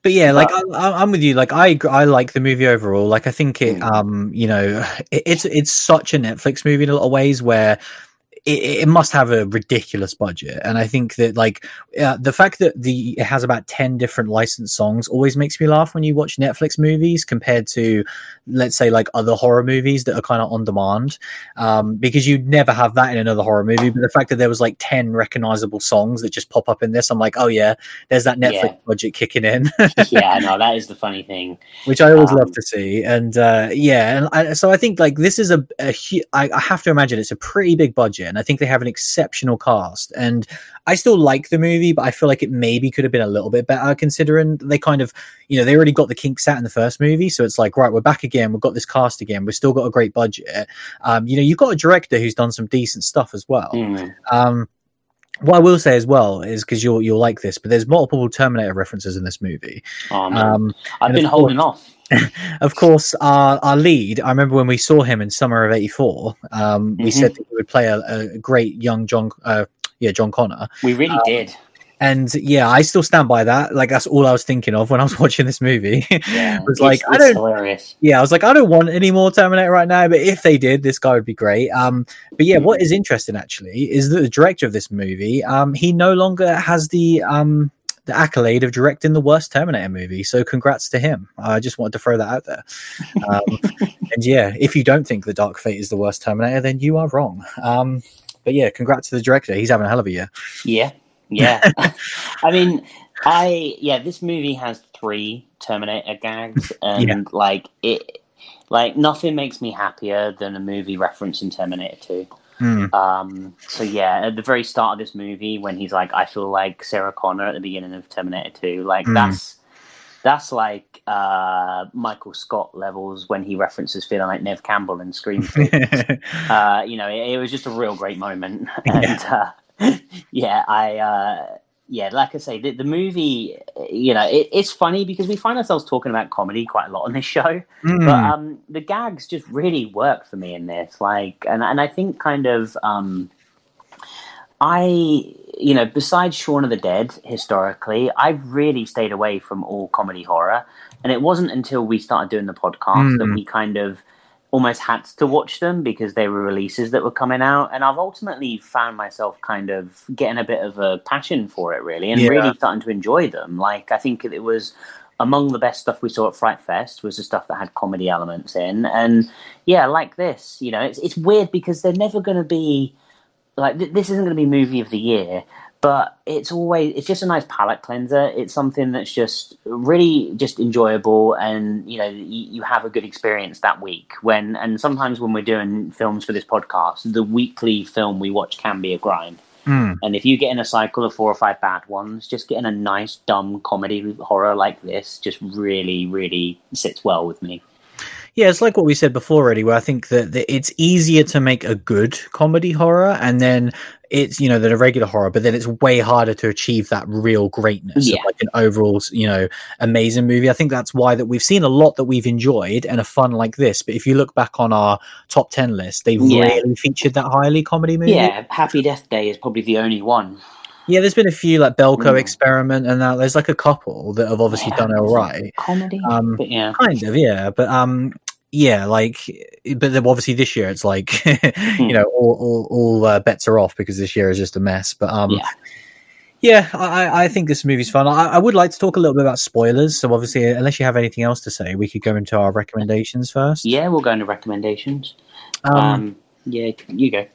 But yeah, like But- I, I'm with you. Like I, I like the movie overall. Like I think it, Mm. um, you know, it, it's it's such a Netflix movie in a lot of ways where it, it, must have a ridiculous budget. And i think that like uh, the fact that the it has about 10 different licensed songs always makes me laugh when you watch netflix movies compared to let's say like other horror movies that are kind of on demand. Um, because you'd never have that in another horror movie but the fact that there was like 10 recognizable songs that just pop up in this i'm like oh yeah there's that netflix yeah. budget kicking in. Yeah no that is the funny thing. Which i always um, love to see. And uh, yeah and I, so i think like this is a, a I, I have to imagine it's a pretty big budget I think they have an exceptional cast. And I still like the movie, but I feel like it maybe could have been a little bit better considering they kind of, you know, they already got the kinks out in the first movie. So it's like, right, we're back again. We've got this cast again. We've still got a great budget. Um, you know, you've got a director who's done some decent stuff as well. Mm. Um, what I will say as well is because you'll you'll like this, but there's multiple Terminator references in this movie. Oh, um, I've been holding off. of course, our, our lead, I remember when we saw him in summer of 84, um, mm-hmm. we said that he would play a, a great young John, uh, yeah, John Connor. We really um, did. And yeah, I still stand by that. Like that's all I was thinking of when I was watching this movie. Yeah, was like, I don't. Hilarious. Yeah, I was like, I don't want any more Terminator right now. But if they did, this guy would be great. Um, but yeah, mm-hmm. what is interesting actually is that the director of this movie, um, he no longer has the um the accolade of directing the worst Terminator movie. So congrats to him. I just wanted to throw that out there. Um, and yeah, if you don't think The Dark Fate is the worst Terminator, then you are wrong. Um, but yeah, congrats to the director. He's having a hell of a year. Yeah, yeah. I mean, I yeah, this movie has three Terminator gags, and yeah. like it, like nothing makes me happier than a movie referencing Terminator Two. Mm. Um, so yeah, at the very start of this movie, when he's like, "I feel like Sarah Connor" at the beginning of Terminator Two, like mm. that's that's like uh, Michael Scott levels when he references feeling like Neve Campbell in Scream. uh, you know, it, it, was just a real great moment, and yeah, uh, yeah I uh, yeah, like I say, the, the movie, you know, it, it's funny because we find ourselves talking about comedy quite a lot on this show, mm. but um, the gags just really work for me in this. Like, and and I think kind of, um, I, you know, besides Shaun of the Dead, historically, I've really stayed away from all comedy horror, and it wasn't until we started doing the podcast mm. that we kind of almost had to watch them because they were releases that were coming out. And i've ultimately found myself kind of getting a bit of a passion for it really and yeah. really starting to enjoy them. Like i think it was among the best stuff we saw at fright fest was the stuff that had comedy elements in. And yeah like this you know it's, it's weird because they're never going to be like th- this isn't going to be movie of the year but it's always it's just a nice palate cleanser. It's something that's just really just enjoyable and you know you, you, have a good experience that week. When and sometimes when we're doing films for this podcast the weekly film we watch can be a grind. Mm. and if you get in a cycle of four or five bad ones just getting a nice dumb comedy horror like this just really really sits well with me yeah, it's like what we said before already, where I think that, that, it's easier to make a good comedy horror and then it's you know than a regular horror, but then it's way harder to achieve that real greatness yeah. of like an overall you know amazing movie. I think that's why that we've seen a lot that we've enjoyed and a fun like this. But if you look back on our top ten list, they've yeah. really featured that highly comedy movie. Yeah, Happy Death Day is probably the only one. Yeah, there's been a few like Belko mm. Experiment, and now there's like a couple that have obviously yeah, done all right. Comedy, um, but yeah, kind of, yeah. But um, yeah, like, but then obviously this year it's like, mm. you know, all all, all uh, bets are off because this year is just a mess. But um, yeah. Yeah, I, I think this movie's fun. I, I would like to talk a little bit about spoilers. So obviously, unless you have anything else to say, we could go into our recommendations first. Yeah, we'll go into recommendations. Um, um yeah, you go.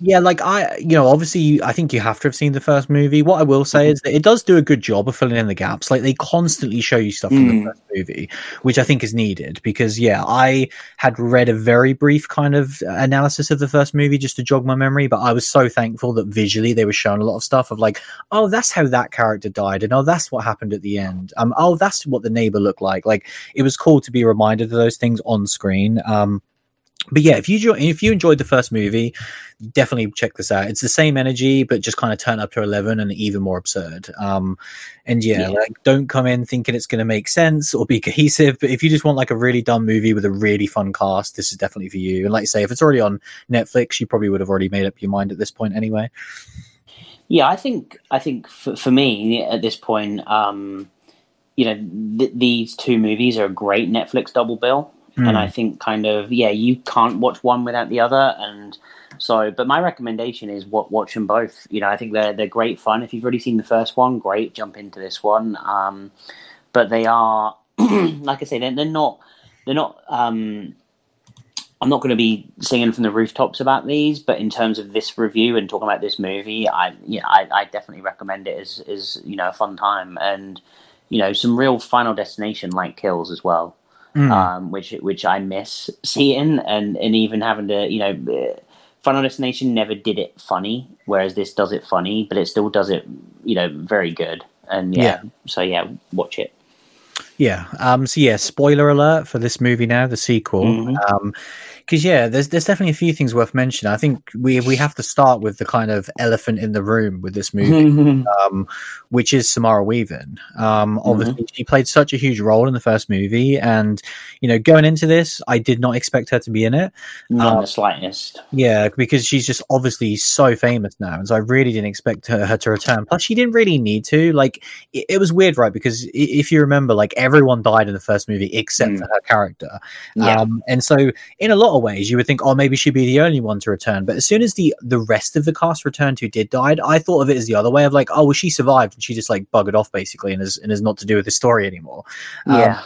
Yeah, like I, you know, obviously, I think you have to have seen the first movie. What I will say mm-hmm. is that it does do a good job of filling in the gaps. Like they constantly show you stuff mm. from the mm. first movie, which I think is needed because, yeah, I had read a very brief kind of analysis of the first movie just to jog my memory, but I was so thankful that visually they were showing a lot of stuff of like, oh, that's how that character died, and oh, that's what happened at the end. Um, oh, that's what the neighbor looked like. Like it was cool to be reminded of those things on screen. Um, but yeah, if you if you enjoyed the first movie, definitely check this out. It's the same energy, but just kind of turn up to eleven and even more absurd. Um, and yeah, yeah. like don't come in thinking it's going to make sense or be cohesive. But if you just want like a really dumb movie with a really fun cast, this is definitely for you. And like I say, if it's already on Netflix, you probably would have already made up your mind at this point anyway. Yeah, I think I think for, for me at this point, um, you know, th- these two movies are a great Netflix double bill. Hmm. and I think kind of yeah, you can't watch one without the other, and so. But my recommendation is what watch them both. You know, I think they're they're great fun. If you've already seen the first one, great, jump into this one. Um, but they are, like I say, they're, they're not they're not. Um, I'm not going to be singing from the rooftops about these, but in terms of this review and talking about this movie, I yeah, I, I definitely recommend it as as you know a fun time and you know some real Final Destination like kills as well Mm. um, which which I miss seeing, and and even having to you know, Final Destination never did it funny, whereas this does it funny, but it still does it you know very good, and yeah, Yeah. so yeah, watch it. Yeah. Um. So yeah. Spoiler alert for this movie now, the sequel. Mhm. Um. Because yeah, there's there's definitely a few things worth mentioning. I think we we have to start with the kind of elephant in the room with this movie. um, which is Samara Weaving. Um, obviously, she played such a huge role in the first movie, and you know, going into this, I did not expect her to be in it. Not Uh, the slightest. Yeah, because she's just obviously so famous now, and so I really didn't expect her, her to return. Plus, she didn't really need to. Like, it, it was weird, right? Because if you remember, like everyone died in the first movie except Mm. for her character. Yeah, Um, and so, in a lot of ways, you would think, oh, maybe she'd be the only one to return. But as soon as the the rest of the cast returned who did died, I thought of it as the other way of like, oh, well, she survived and she just like buggered off basically and is and is not to do with the story anymore. Um, yeah,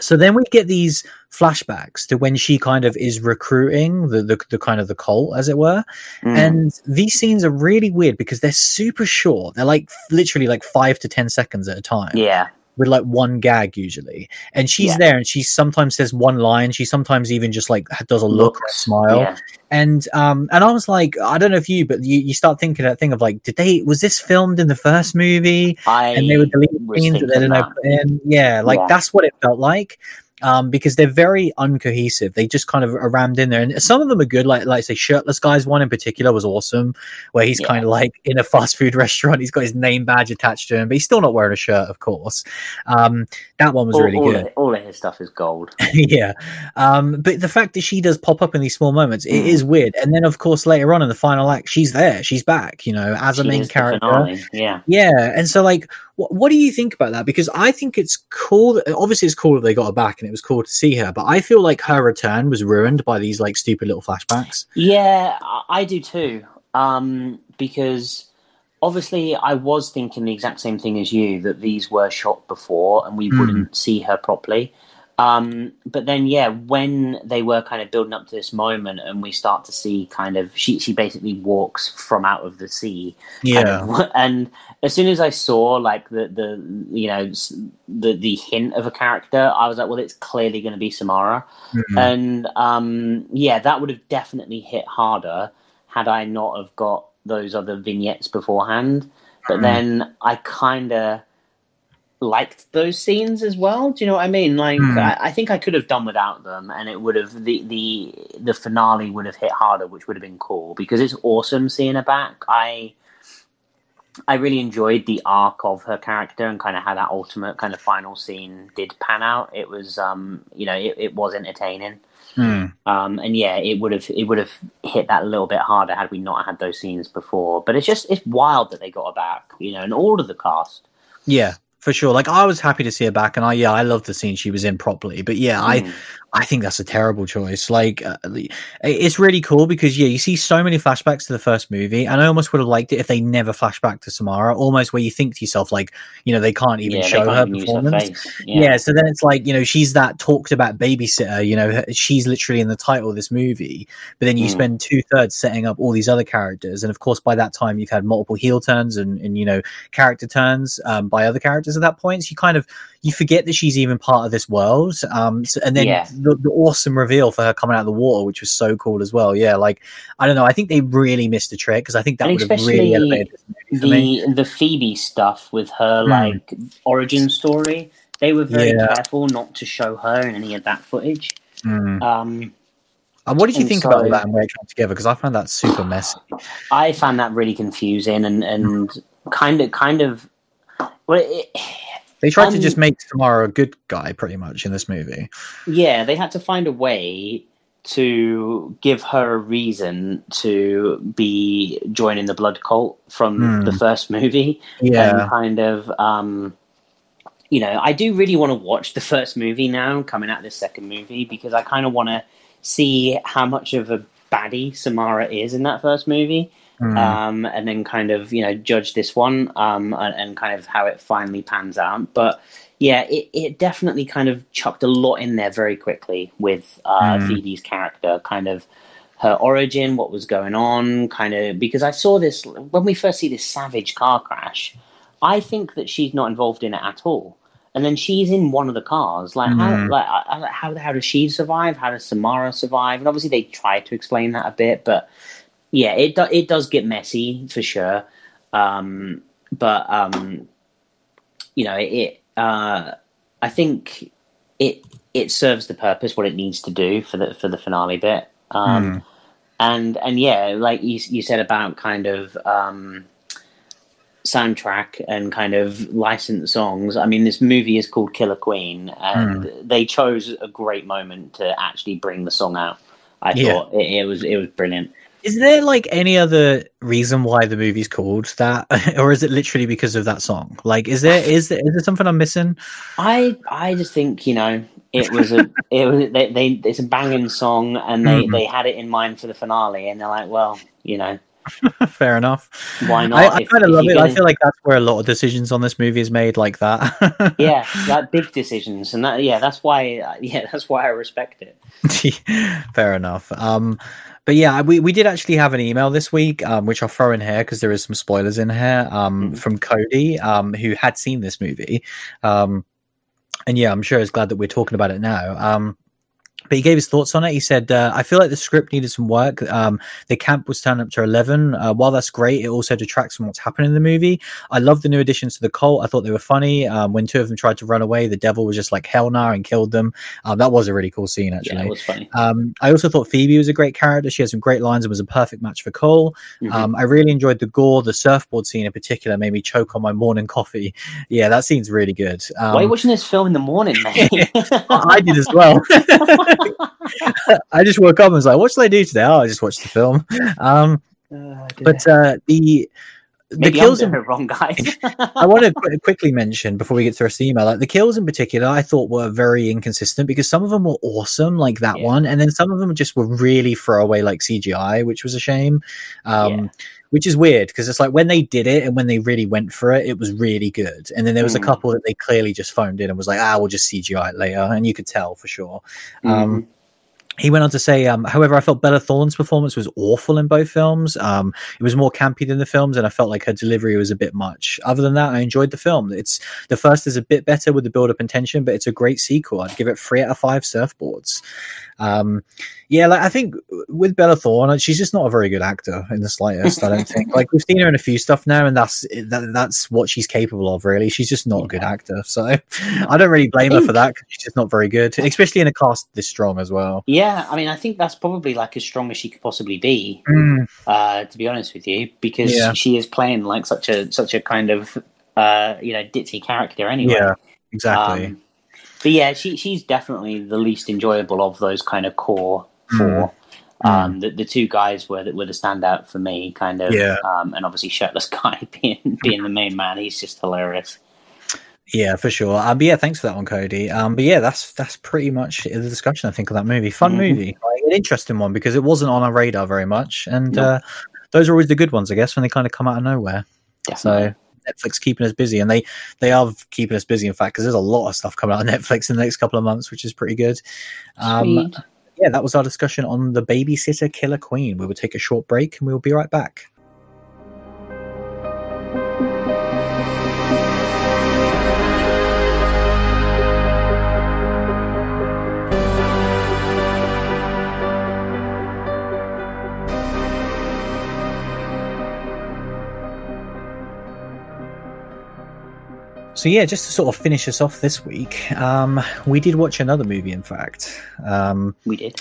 So then we get these flashbacks to when she kind of is recruiting the the, the kind of the cult, as it were. Mm. And these scenes are really weird because they're super short. They're like literally like five to ten seconds at a time yeah, with like one gag usually. And she's Yeah. there and she sometimes says one line. She sometimes even just like does a look or a smile. Yeah. And um and I was like, I don't know if you, but you, you start thinking that thing of like, did they was this filmed in the first movie? I and they delete was scenes that they didn't know that. put. Yeah, like Yeah. that's what it felt like. Um, because they're very uncohesive. They just kind of are rammed in there, and some of them are good. Like, like say, shirtless guys one in particular was awesome, where he's Yeah. kind of like in a fast food restaurant. He's got his name badge attached to him, but he's still not wearing a shirt, of course. Um, that one was all, really all good. Of, all of his stuff is gold. yeah. Um, but the fact that she does pop up in these small moments, it Mm. is weird. And then, of course, later on in the final act, she's there. She's back. You know, as a main character. finale, Yeah. Yeah, and so like, what, what do you think about that? Because I think it's cool. That, obviously, it's cool that they got her back, and it was cool to see her. But I feel like her return was ruined by these like stupid little flashbacks. Yeah, I- do too. Um, because obviously, I was thinking the exact same thing as you that these were shot before and we Hmm. wouldn't see her properly. Um, but then, yeah, when they were kind of building up to this moment, and we start to see kind of she she basically walks from out of the sea, Yeah, of. and as soon as I saw like the the you know the the hint of a character, I was like, well, it's clearly going to be Samara. Mhm. And um, yeah, that would have definitely hit harder had I not have got those other vignettes beforehand. But Mhm. then I kind of liked those scenes as well. Do you know what I mean? Like, Mm. I, I think I could have done without them, and it would have the the the finale would have hit harder, which would have been cool because it's awesome seeing her back. I. I really enjoyed the arc of her character and kind of how that ultimate kind of final scene did pan out. It was, um, you know, it, it was entertaining. Mm. Um, and yeah, it would have it would have hit that a little bit harder had we not had those scenes before. But it's just it's wild that they got her back, you know, and all of the cast. yeah, for sure. Like I was happy to see her back, and I yeah, I love the scene she was in properly. But yeah, Mm. I think that's a terrible choice. Like, uh, it's really cool because yeah, you see so many flashbacks to the first movie, and I almost would have liked it if they never flash back to Samara. Almost where you think to yourself, like, you know, they can't even yeah, show can't her use her performance. face. Yeah. so then it's like you know she's that talked about babysitter. You know, she's literally in the title of this movie. But then you Mm. spend two thirds setting up all these other characters, and of course by that time you've had multiple heel turns and, and you know character turns um, by other characters at that point. So you kind of you forget that she's even part of this world. Um, so, and then Yeah. The, the awesome reveal for her coming out of the water, which was so cool as well. Yeah, like I don't know, I think they really missed a trick because I think that And would have really elevated me. The the Phoebe stuff with her Mm. like origin story, they were very Yeah. careful not to show her in any of that footage. Mm. Um, Uh, what did you and think about so- all that and where it came together? Because I found that super messy. I found that really confusing and and kind of kind of well, it, They tried to Um, just make Samara a good guy, pretty much, in this movie. yeah, they had to find a way to give her a reason to be joining the blood cult from Hmm. the first movie Yeah, and kind of um you know, I do really want to watch the first movie now, coming out of this second movie, because I kind of want to see how much of a baddie Samara is in that first movie. Mm. Um, and then kind of you know judge this one um, and, and, kind of how it finally pans out. But yeah, it, it definitely kind of chucked a lot in there very quickly with uh, mm. Phoebe's character, kind of her origin, what was going on, kind of because I saw this when we first see this savage car crash. I think that she's not involved in it at all, and then she's in one of the cars. Like, mm. how, like how how does she survive? How does Samara survive? And obviously they try to explain that a bit, but yeah, it do, it does get messy for sure. Um, but um, you know, it. Uh, I think it it serves the purpose what it needs to do for the for the finale bit. Um, mm. And and yeah, like you you said about kind of um, soundtrack and kind of licensed songs. I mean, this movie is called Killer Queen, and mm. they chose a great moment to actually bring the song out. I yeah. thought it, it was it was brilliant. Is there like any other reason why the movie's called that, or is it literally because of that song? Like, is there is there, is there something I'm missing? I I just think you know it was a it was they, they it's a banging song and they mm. they had it in mind for the finale and they're like, well, you know, Fair enough. Why not? I, I kind of love it. Gonna... I feel like that's where a lot of decisions on this movie is made, like that. yeah, like big decisions, and that yeah, that's why yeah, that's why I respect it. Fair enough. Um, but yeah, we, we did actually have an email this week, um, which I'll throw in here because there is some spoilers in here um, mm-hmm. from Cody, um, who had seen this movie. Um, and yeah, I'm sure he's glad that we're talking about it now. Um, but he gave his thoughts on it. He said, uh, "I feel like the script needed some work. Um, the camp was turned up to eleven. Uh, while that's great, it also detracts from what's happening in the movie. I love the new additions to the cult. I thought they were funny. Um, when two of them tried to run away, the devil was just like hell nah and killed them. Um, that was a really cool scene, actually. Yeah, was funny. Um, I also thought Phoebe was a great character. She had some great lines and was a perfect match for Cole. Mm-hmm. Um, I really enjoyed the gore. The surfboard scene in particular made me choke on my morning coffee. Yeah, that scene's really good. Um, Why are you watching this film in the morning, man? I did as well." I just woke up and was like, "What should I do today?" Oh, I just watched the film. Um, oh, but uh, the Maybe the kills in the wrong guy. I want to qu- quickly mention before we get to the email, like the kills in particular, I thought were very inconsistent because some of them were awesome, like that yeah. one, and then some of them just were really throwaway, like CGI, which was a shame. Um, yeah. Which is weird because it's like when they did it and when they really went for it, it was really good. And then there was mm. a couple that they clearly just phoned in and was like, "Ah, we'll just CGI it later," and you could tell for sure. Mm. Um, he went on to say, um, however, I felt Bella Thorne's performance was awful in both films. Um, it was more campy than the films, and I felt like her delivery was a bit much. Other than that, I enjoyed the film. It's the first is a bit better with the build up and tension, but it's a great sequel. I'd give it three out of five surfboards. Um, yeah, like I think with Bella Thorne, she's just not a very good actor in the slightest. I don't think. Like we've seen her in a few stuff now, and that's that, that's what she's capable of. Really, she's just not a good actor. So I don't really blame her for that because she's just not very good, especially in a cast this strong as well. Yeah, I mean, I think that's probably like as strong as she could possibly be. Mm. Uh, to be honest with you, because yeah. she is playing like such a such a kind of uh, you know ditzy character anyway. Yeah, exactly. Um, but yeah, she she's definitely the least enjoyable of those kind of core four. Mm. Um, the, the two guys were were the standout for me, kind of. Yeah. Um, and obviously shirtless guy being being the main man, he's just hilarious. Yeah, for sure. Um, but yeah, thanks for that one, Cody. Um, but yeah, that's that's pretty much the discussion I think of that movie. Fun mm-hmm. movie, like, an interesting one because it wasn't on our radar very much, and nope. uh, those are always the good ones, I guess, when they kind of come out of nowhere. Definitely. So Netflix keeping us busy, and they they are keeping us busy. In fact, because there's a lot of stuff coming out on Netflix in the next couple of months, which is pretty good. Um, yeah, that was our discussion on the Babysitter Killer Queen. We will take a short break, and we will be right back. So yeah, just to sort of finish us off this week, um, we did watch another movie. In fact, um, we did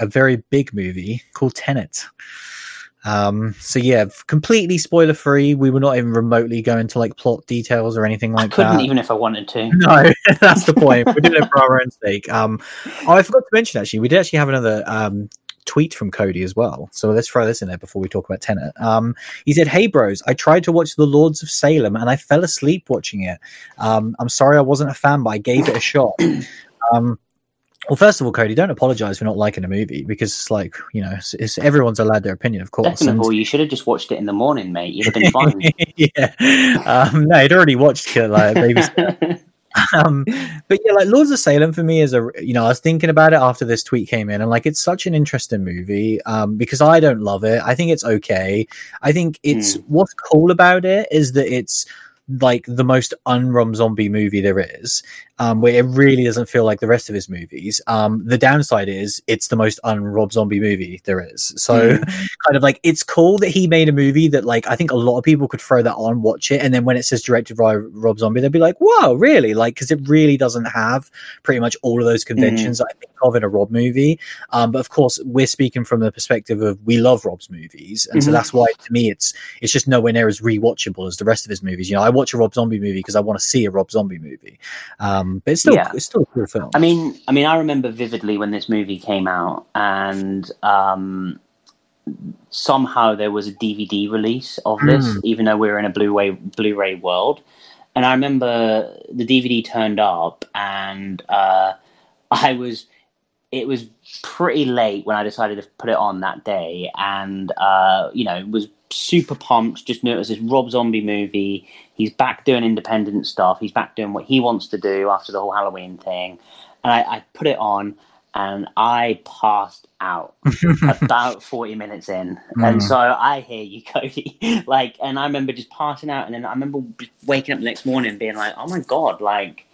a very big movie called Tenet. Um, so yeah, completely spoiler free. We were not even remotely going to like plot details or anything like I couldn't that. even if I wanted to. No, that's the point. we did it for our own sake. Um, oh, I forgot to mention actually, we did actually have another um tweet from Cody as well. So let's throw this in there before we talk about Tenet. Um, he said, "Hey bros, I tried to watch The Lords of Salem and I fell asleep watching it. Um, I'm sorry I wasn't a fan, but I gave it a shot." Um, well, first of all, Cody, don't apologize for not liking a movie because it's like you know, it's, it's everyone's allowed their opinion, of course. Second of all, you should have just watched it in the morning, mate. You'd have been fine. yeah, um, no, he'd already watched it like Baby. um, but yeah, like Lords of Salem for me is a you know I was thinking about it after this tweet came in, and like it's such an interesting movie um, because I don't love it. I think it's okay. I think it's mm. what's cool about it is that it's like the most un zombie movie there is, um, where it really doesn't feel like the rest of his movies. Um, the downside is it's the most un Zombie movie there is. So, mm. kind of like it's cool that he made a movie that like I think a lot of people could throw that on, watch it, and then when it says directed by Rob Zombie, they'd be like, "Wow, really?" Like because it really doesn't have pretty much all of those conventions mm. I think of in a Rob movie. Um, but of course, we're speaking from the perspective of we love Rob's movies, and mm-hmm. so that's why to me it's it's just nowhere near as rewatchable as the rest of his movies. You know, I watch a Rob Zombie movie because I want to see a Rob Zombie movie. Um, but it's still yeah. it's still a cool film. I mean, I mean, I remember vividly when this movie came out, and um, somehow there was a DVD release of this, mm. even though we were in a Blu-ray Blu-ray world. And I remember the DVD turned up, and uh, I was. It was pretty late when I decided to put it on that day, and uh, you know, was super pumped. Just knew it was this Rob Zombie movie. He's back doing independent stuff. He's back doing what he wants to do after the whole Halloween thing. And I, I put it on and I passed out about 40 minutes in. Mm. And so I hear you, Cody. like, and I remember just passing out. And then I remember waking up the next morning being like, oh my God, like,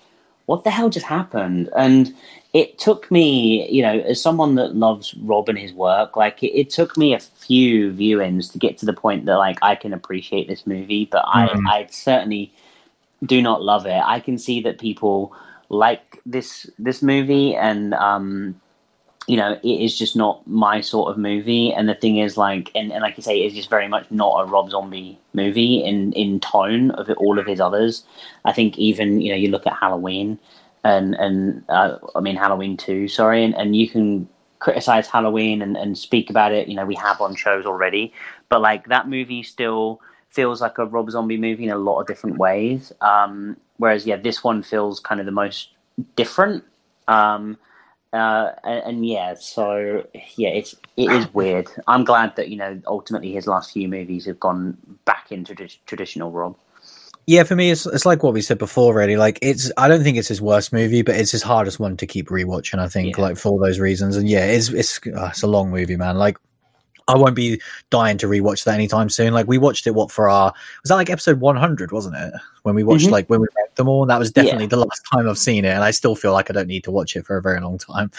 what the hell just happened? And it took me, you know, as someone that loves Rob and his work, like it, it, took me a few viewings to get to the point that like I can appreciate this movie, but mm-hmm. I, I certainly do not love it. I can see that people like this this movie, and um, you know, it is just not my sort of movie. And the thing is, like, and, and like you say, it's just very much not a Rob Zombie movie in in tone of all of his others. I think even you know, you look at Halloween and and uh, I mean Halloween two, sorry, and, and you can criticize Halloween and, and speak about it. You know, we have on shows already, but like that movie still feels like a Rob Zombie movie in a lot of different ways. Um, whereas, yeah, this one feels kind of the most different. Um, uh, and, and, yeah, so yeah, it's it is weird. I'm glad that you know ultimately his last few movies have gone back into traditional Rob. Yeah, for me, it's it's like what we said before. Really, like it's. I don't think it's his worst movie, but it's his hardest one to keep rewatching. I think, yeah. like for all those reasons. And yeah, it's it's uh, it's a long movie, man. Like I won't be dying to rewatch that anytime soon. Like we watched it, what for our was that like episode one hundred, wasn't it? When we watched mm-hmm. like when we read them all, and that was definitely yeah. the last time I've seen it, and I still feel like I don't need to watch it for a very long time.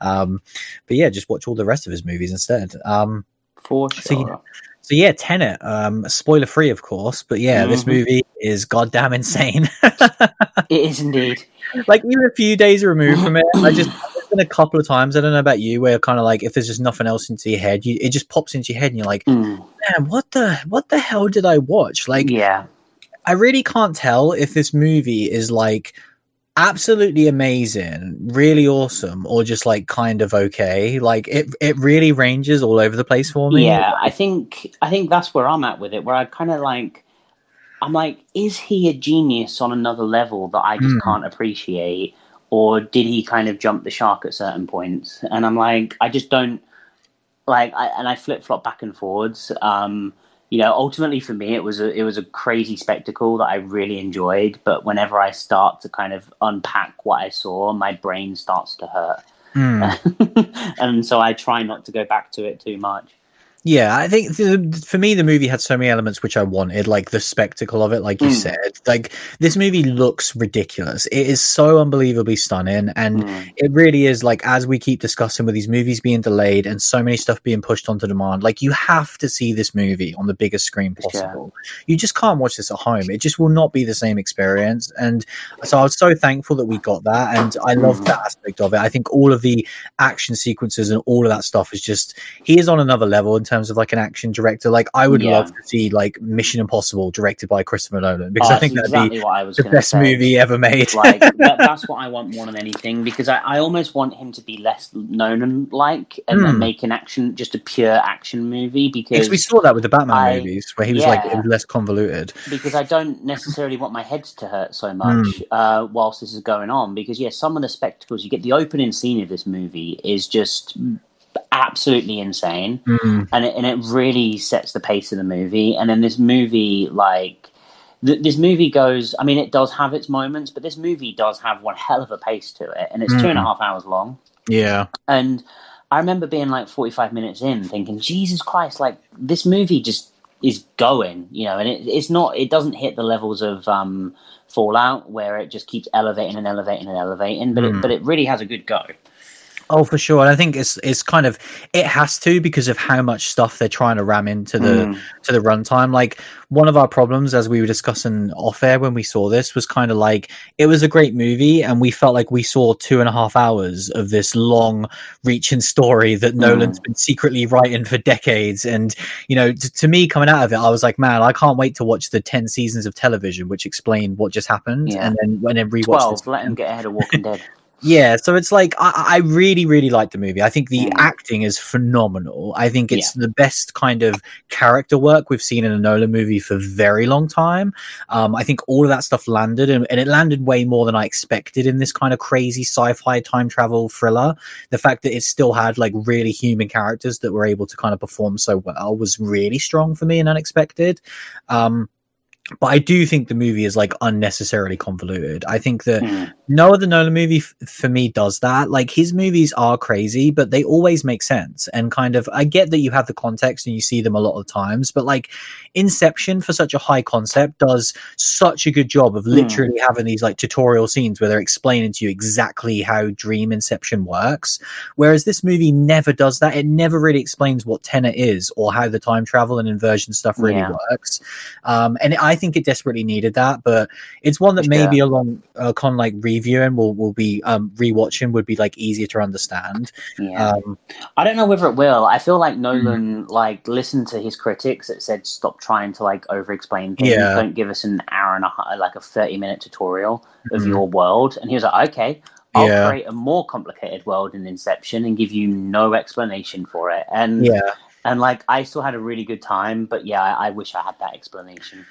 Um, but yeah, just watch all the rest of his movies instead. Um, for sure. So, yeah, so yeah, Tenet, um, spoiler free, of course, but yeah, mm-hmm. this movie is goddamn insane. it is indeed. Like even a few days removed from it, I just a couple of times. I don't know about you, where kind of like if there's just nothing else into your head, you, it just pops into your head, and you're like, mm. man, what the what the hell did I watch? Like, yeah, I really can't tell if this movie is like absolutely amazing, really awesome, or just like kind of okay. Like it, it really ranges all over the place for me. Yeah, I think I think that's where I'm at with it. Where I kind of like, I'm like, is he a genius on another level that I just mm. can't appreciate, or did he kind of jump the shark at certain points? And I'm like, I just don't like, I, and I flip flop back and forwards. Um, you know, ultimately for me, it was a it was a crazy spectacle that I really enjoyed. But whenever I start to kind of unpack what I saw, my brain starts to hurt, mm. and so I try not to go back to it too much. Yeah, I think the, for me, the movie had so many elements which I wanted, like the spectacle of it, like you mm. said. Like this movie looks ridiculous. It is so unbelievably stunning, and mm. it really is. Like as we keep discussing with these movies being delayed and so many stuff being pushed onto demand, like you have to see this movie on the biggest screen possible. Yeah. You just can't watch this at home. It just will not be the same experience. And so I was so thankful that we got that, and I love mm. that aspect of it. I think all of the action sequences and all of that stuff is just he is on another level in terms terms of like an action director. Like I would Yeah. love to see like Mission Impossible directed by Christopher Nolan because Oh, I think that'd exactly what I was be the best say. movie ever made. like that, that's what I want more than anything because I, I almost want him to be less known like and, Hmm. make an action just a pure action movie because we saw that with the Batman I- movies where he was like it was less convoluted. because I don't necessarily want my head to hurt so much Hmm. uh, whilst this is going on. Because yeah, some of the spectacles you get, the opening scene of this movie is just absolutely insane, Mm. and it, and it really sets the pace of the movie. And then this movie, like. th- This movie goes. I mean, it does have its moments, but this movie does have one hell of a pace to it, and it's two and a Mhm. half hours long. Yeah, And I remember being like 45 minutes in thinking, Jesus Christ, like this movie just is going, you know, and it, it's not, it doesn't hit the levels of um, Fallout where it just keeps elevating and elevating and elevating, but, Mm. it, but it really has a good go. Oh, for sure. And I think it's it's kind of it has to because of how much stuff they're trying to ram into the Mm. to the runtime. Like one of our problems, as we were discussing off air when we saw this, was kind of like it was a great movie, and we felt like we saw two and a half hours of this long reaching story that Nolan's been secretly writing for decades. And you know, t- to me, coming out of it, I was like, man, I can't wait to watch the ten seasons of television which explain what just happened, Yeah. and then when then rewatch 12, this. let him get ahead of Walking Dead. Yeah, so it's like I, I really, really like the movie. I think the Mm. acting is phenomenal. I think it's the best kind of character work we've seen in a Nolan movie for a very long time. Um, I think all of that stuff landed, and, and it landed way more than I expected in this kind of crazy sci-fi time travel thriller. The fact that it still had like really human characters that were able to kind of perform so well was really strong for me and unexpected. Um, but I do think the movie is like unnecessarily convoluted. I think that Mm. no other Nolan movie f- for me does that. Like his movies are crazy, but they always make sense. And kind of, I get that you have the context and you see them a lot of times, but like Inception for such a high concept does such a good job of literally having these like tutorial scenes where they're explaining to you exactly how dream inception works. Whereas this movie never does that. It never really explains what Tenet is or how the time travel and inversion stuff really Yeah. works. Um, and I think it desperately needed that, but it's one that For maybe along uh, con like reviewing will will be um rewatching would be like easier to understand. Yeah. Um, I don't know whether it will. I feel Hmm. like Nolan like listened to his critics that said stop trying to like over explain things. Yeah. Don't give us an hour and a half, like a thirty minute tutorial of Mhm. your world. And he was like, okay, I'll Yeah. create a more complicated world in Inception and give you no explanation for it. And yeah, and like I still had a really good time, but yeah, I, I wish I had that explanation.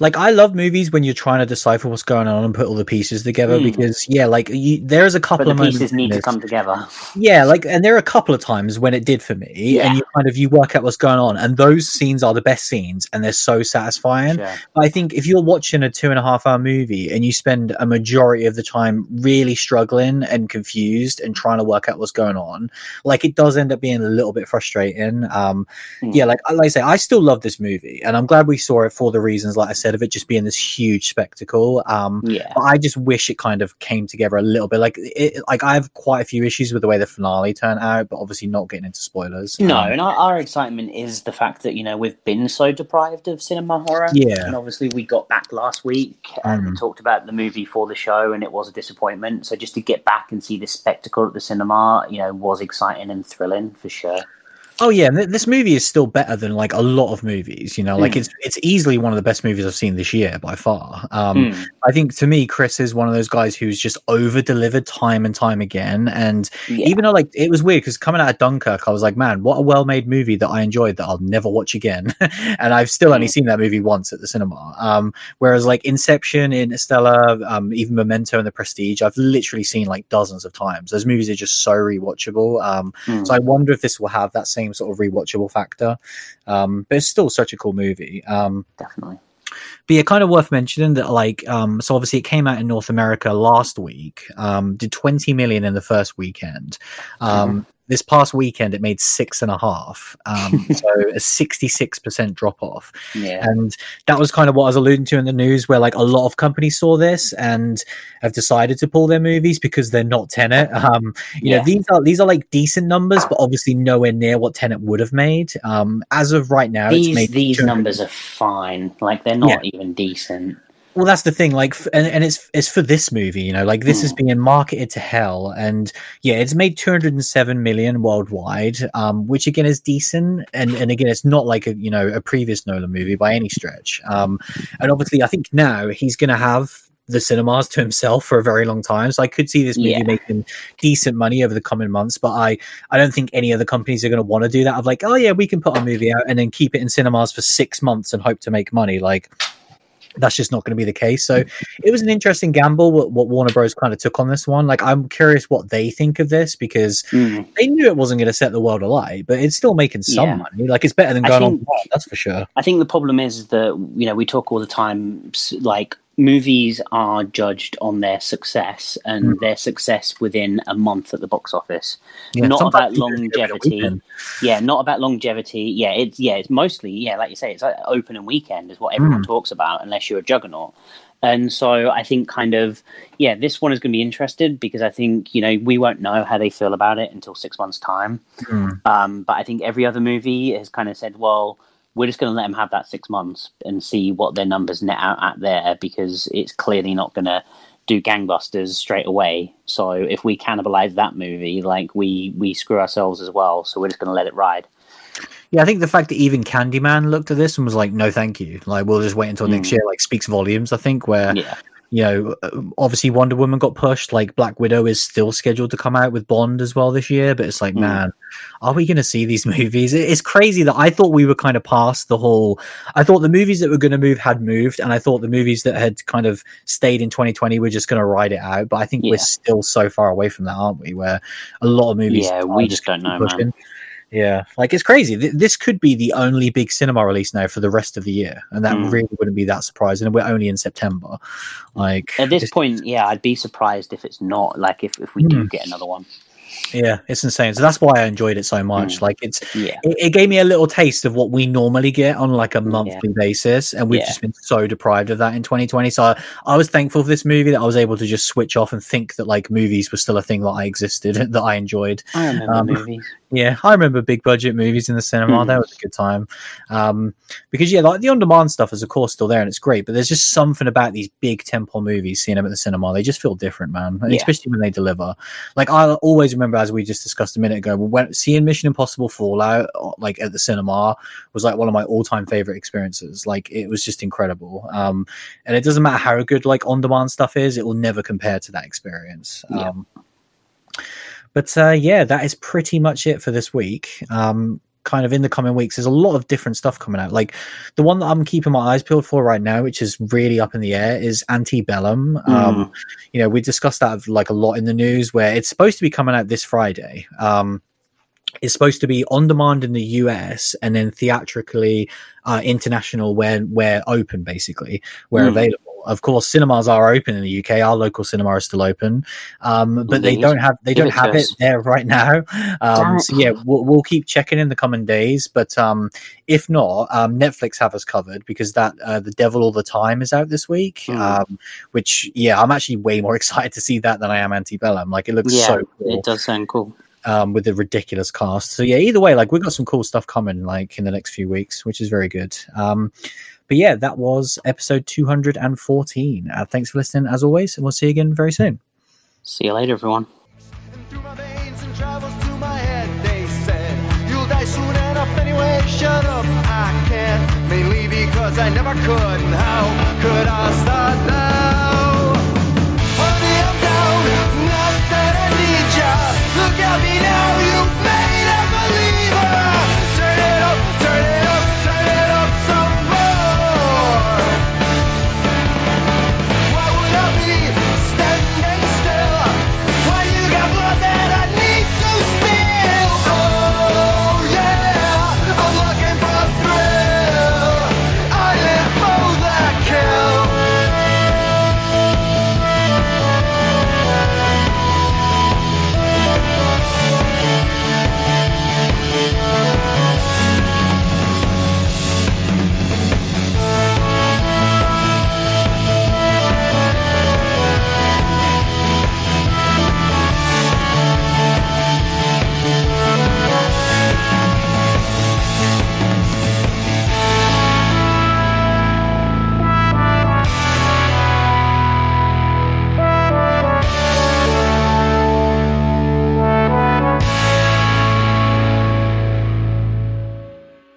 Like I love movies when you're trying to decipher what's going on and put all the pieces together Hmm. because yeah, like you, there's a couple But the of pieces need to come together. Yeah, like, and there are a couple of times when it did for me, Yeah. and you kind of you work out what's going on, and those scenes are the best scenes, and they're so satisfying. Sure. I think if you're watching a two and a half hour movie and you spend a majority of the time really struggling and confused and trying to work out what's going on, like it does end up being a little bit frustrating. Um, Hmm. yeah, like like I say, I still love this movie, and I'm glad we saw it for the reasons, like I said, of it just being this huge spectacle. Um, Yeah. but I just wish it kind of came together a little bit. Like, it, like I have quite a few issues with the way the finale turned out, but obviously not getting into spoilers. No, Um, and our, our excitement is the fact that you know we've been so deprived of cinema horror. Yeah. and obviously we got back last week and Mm. talked about the movie for the show, and it was a disappointment. So just to get back and see this spectacle at the cinema, you know, was exciting and thrilling for sure. Oh yeah, this movie is still better than like a lot of movies. You know, like Mm. it's it's easily one of the best movies I've seen this year by far. Um, Hmm. I think to me, Chris is one of those guys who's just over delivered time and time again. And Yeah. even though like it was weird because coming out of Dunkirk, I was like, man, what a well made movie that I enjoyed that I'll never watch again. and I've still only Mm. seen that movie once at the cinema. Um, whereas like Inception, Interstellar, um, even Memento and The Prestige, I've literally seen like dozens of times. Those movies are just so rewatchable. Um, Hmm. so I wonder if this will have that same sort of rewatchable factor. Um, but it's still such a cool movie. Um, definitely. but yeah, kind of worth mentioning that like um, so obviously it came out in North America last week. Um, did 20 million in the first weekend. Um, This past weekend it made six and a half. Um, so a 66% drop off. Yeah. And that was kind of what I was alluding to in the news, where like a lot of companies saw this and have decided to pull their movies because they're not Tenet. Um, you Yeah. know, these are these are like decent numbers, but obviously nowhere near what Tenet would have made. Um, as of right now, it's These these numbers are fine. Like they're not even decent. Well, that's the thing. Like, and, and it's it's for this movie, you know, like this mm. is being marketed to hell, and yeah, it's made 207 million worldwide, um, which again is decent, and and again, it's not like a you know a previous Nolan movie by any stretch. Um, and obviously, I think now he's going to have the cinemas to himself for a very long time. So I could see this movie yeah. making decent money over the coming months, but I, I don't think any other companies are going to want to do that. Of like, oh yeah, we can put our movie out and then keep it in cinemas for six months and hope to make money. Like that's just not going to be the case. So it was an interesting gamble what, what Warner Bros. kind of took on this one. Like I'm curious what they think of this because mm. they knew it wasn't going to set the world alight, but it's still making some yeah. money. Like it's better than going think, on. That's for sure. I think the problem is that you know we talk all the time like movies are judged on their success and mm. their success within a month at the box office yeah, not about longevity yeah not about longevity yeah it's yeah it's mostly yeah like you say it's like open and weekend is what everyone mm. talks about unless you're a juggernaut and so I think kind of yeah, this one is going to be interested because I think you know we won't know how they feel about it until six months time. Mm. Um, but I think every other movie has kind of said, well, we're just going to let them have that six months and see what their numbers net out at there because it's clearly not going to do gangbusters straight away. So if we cannibalize that movie, like we we screw ourselves as well. So we're just going to let it ride. Yeah, I think the fact that even Candyman looked at this and was like, "No, thank you. Like, we'll just wait until mm. next year." Like, speaks volumes. I think where yeah you know, obviously Wonder Woman got pushed. Like Black Widow is still scheduled to come out with Bond as well this year. But it's like, mm. man, are we going to see these movies? It's crazy that I thought we were kind of past the whole. I thought the movies that were going to move had moved, and I thought the movies that had kind of stayed in 2020 were just going to ride it out. But I think yeah. we're still so far away from that, aren't we? Where a lot of movies, yeah, we just don't know, man. Yeah, like it's crazy. This could be the only big cinema release now for the rest of the year, and that mm. really wouldn't be that surprising. And we're only in September. Like at this point, yeah, I'd be surprised if it's not. Like if if we mm. do get another one. Yeah, it's insane. So that's why I enjoyed it so much. Mm. Like it's yeah. It, it, gave me a little taste of what we normally get on like a monthly yeah. basis, and we've yeah. just been so deprived of that in 2020. So I, I, was thankful for this movie that I was able to just switch off and think that like movies were still a thing that I existed that I enjoyed. I remember um, movies. Yeah, I remember big budget movies in the cinema. Mm. That was a good time. Um, because yeah, like the on demand stuff is of course still there and it's great, but there's just something about these big tentpole movies, seeing them at the cinema. They just feel different, man. Yeah. Especially when they deliver. Like I always remember, as we just discussed a minute ago, when seeing Mission Impossible Fallout uh, like at the cinema was like one of my all time favorite experiences. Like it was just incredible. Um, and it doesn't matter how good like on demand stuff is, it will never compare to that experience. Yeah. But uh, yeah, that is pretty much it for this week. Um, kind of in the coming weeks, there's a lot of different stuff coming out. Like the one that I'm keeping my eyes peeled for right now, which is really up in the air, is Antebellum. Mm. Um, you know, we discussed that like a lot in the news, where it's supposed to be coming out this Friday. Um, it's supposed to be on demand in the US and then theatrically uh, international where where open basically where mm. available. Of course, cinemas are open in the UK. Our local cinema is still open, um, but they don't have they don't have it there right now. Um, so yeah, we'll, we'll, keep checking in the coming days. But um, if not, um, Netflix have us covered because that uh, the Devil All the Time is out this week. Mm. which yeah, I'm actually way more excited to see that than I am Antebellum. Like it looks yeah, so. Cool. It does sound cool um, with the ridiculous cast. So yeah, either way, like we've got some cool stuff coming like in the next few weeks, which is very good. But yeah, that was episode 214. Uh, thanks for listening as always, and we'll see you again very soon. See you later, everyone. because I never could. And how could I start now? Honey, I'm down. Not that I need ya. Look at me now, you've made.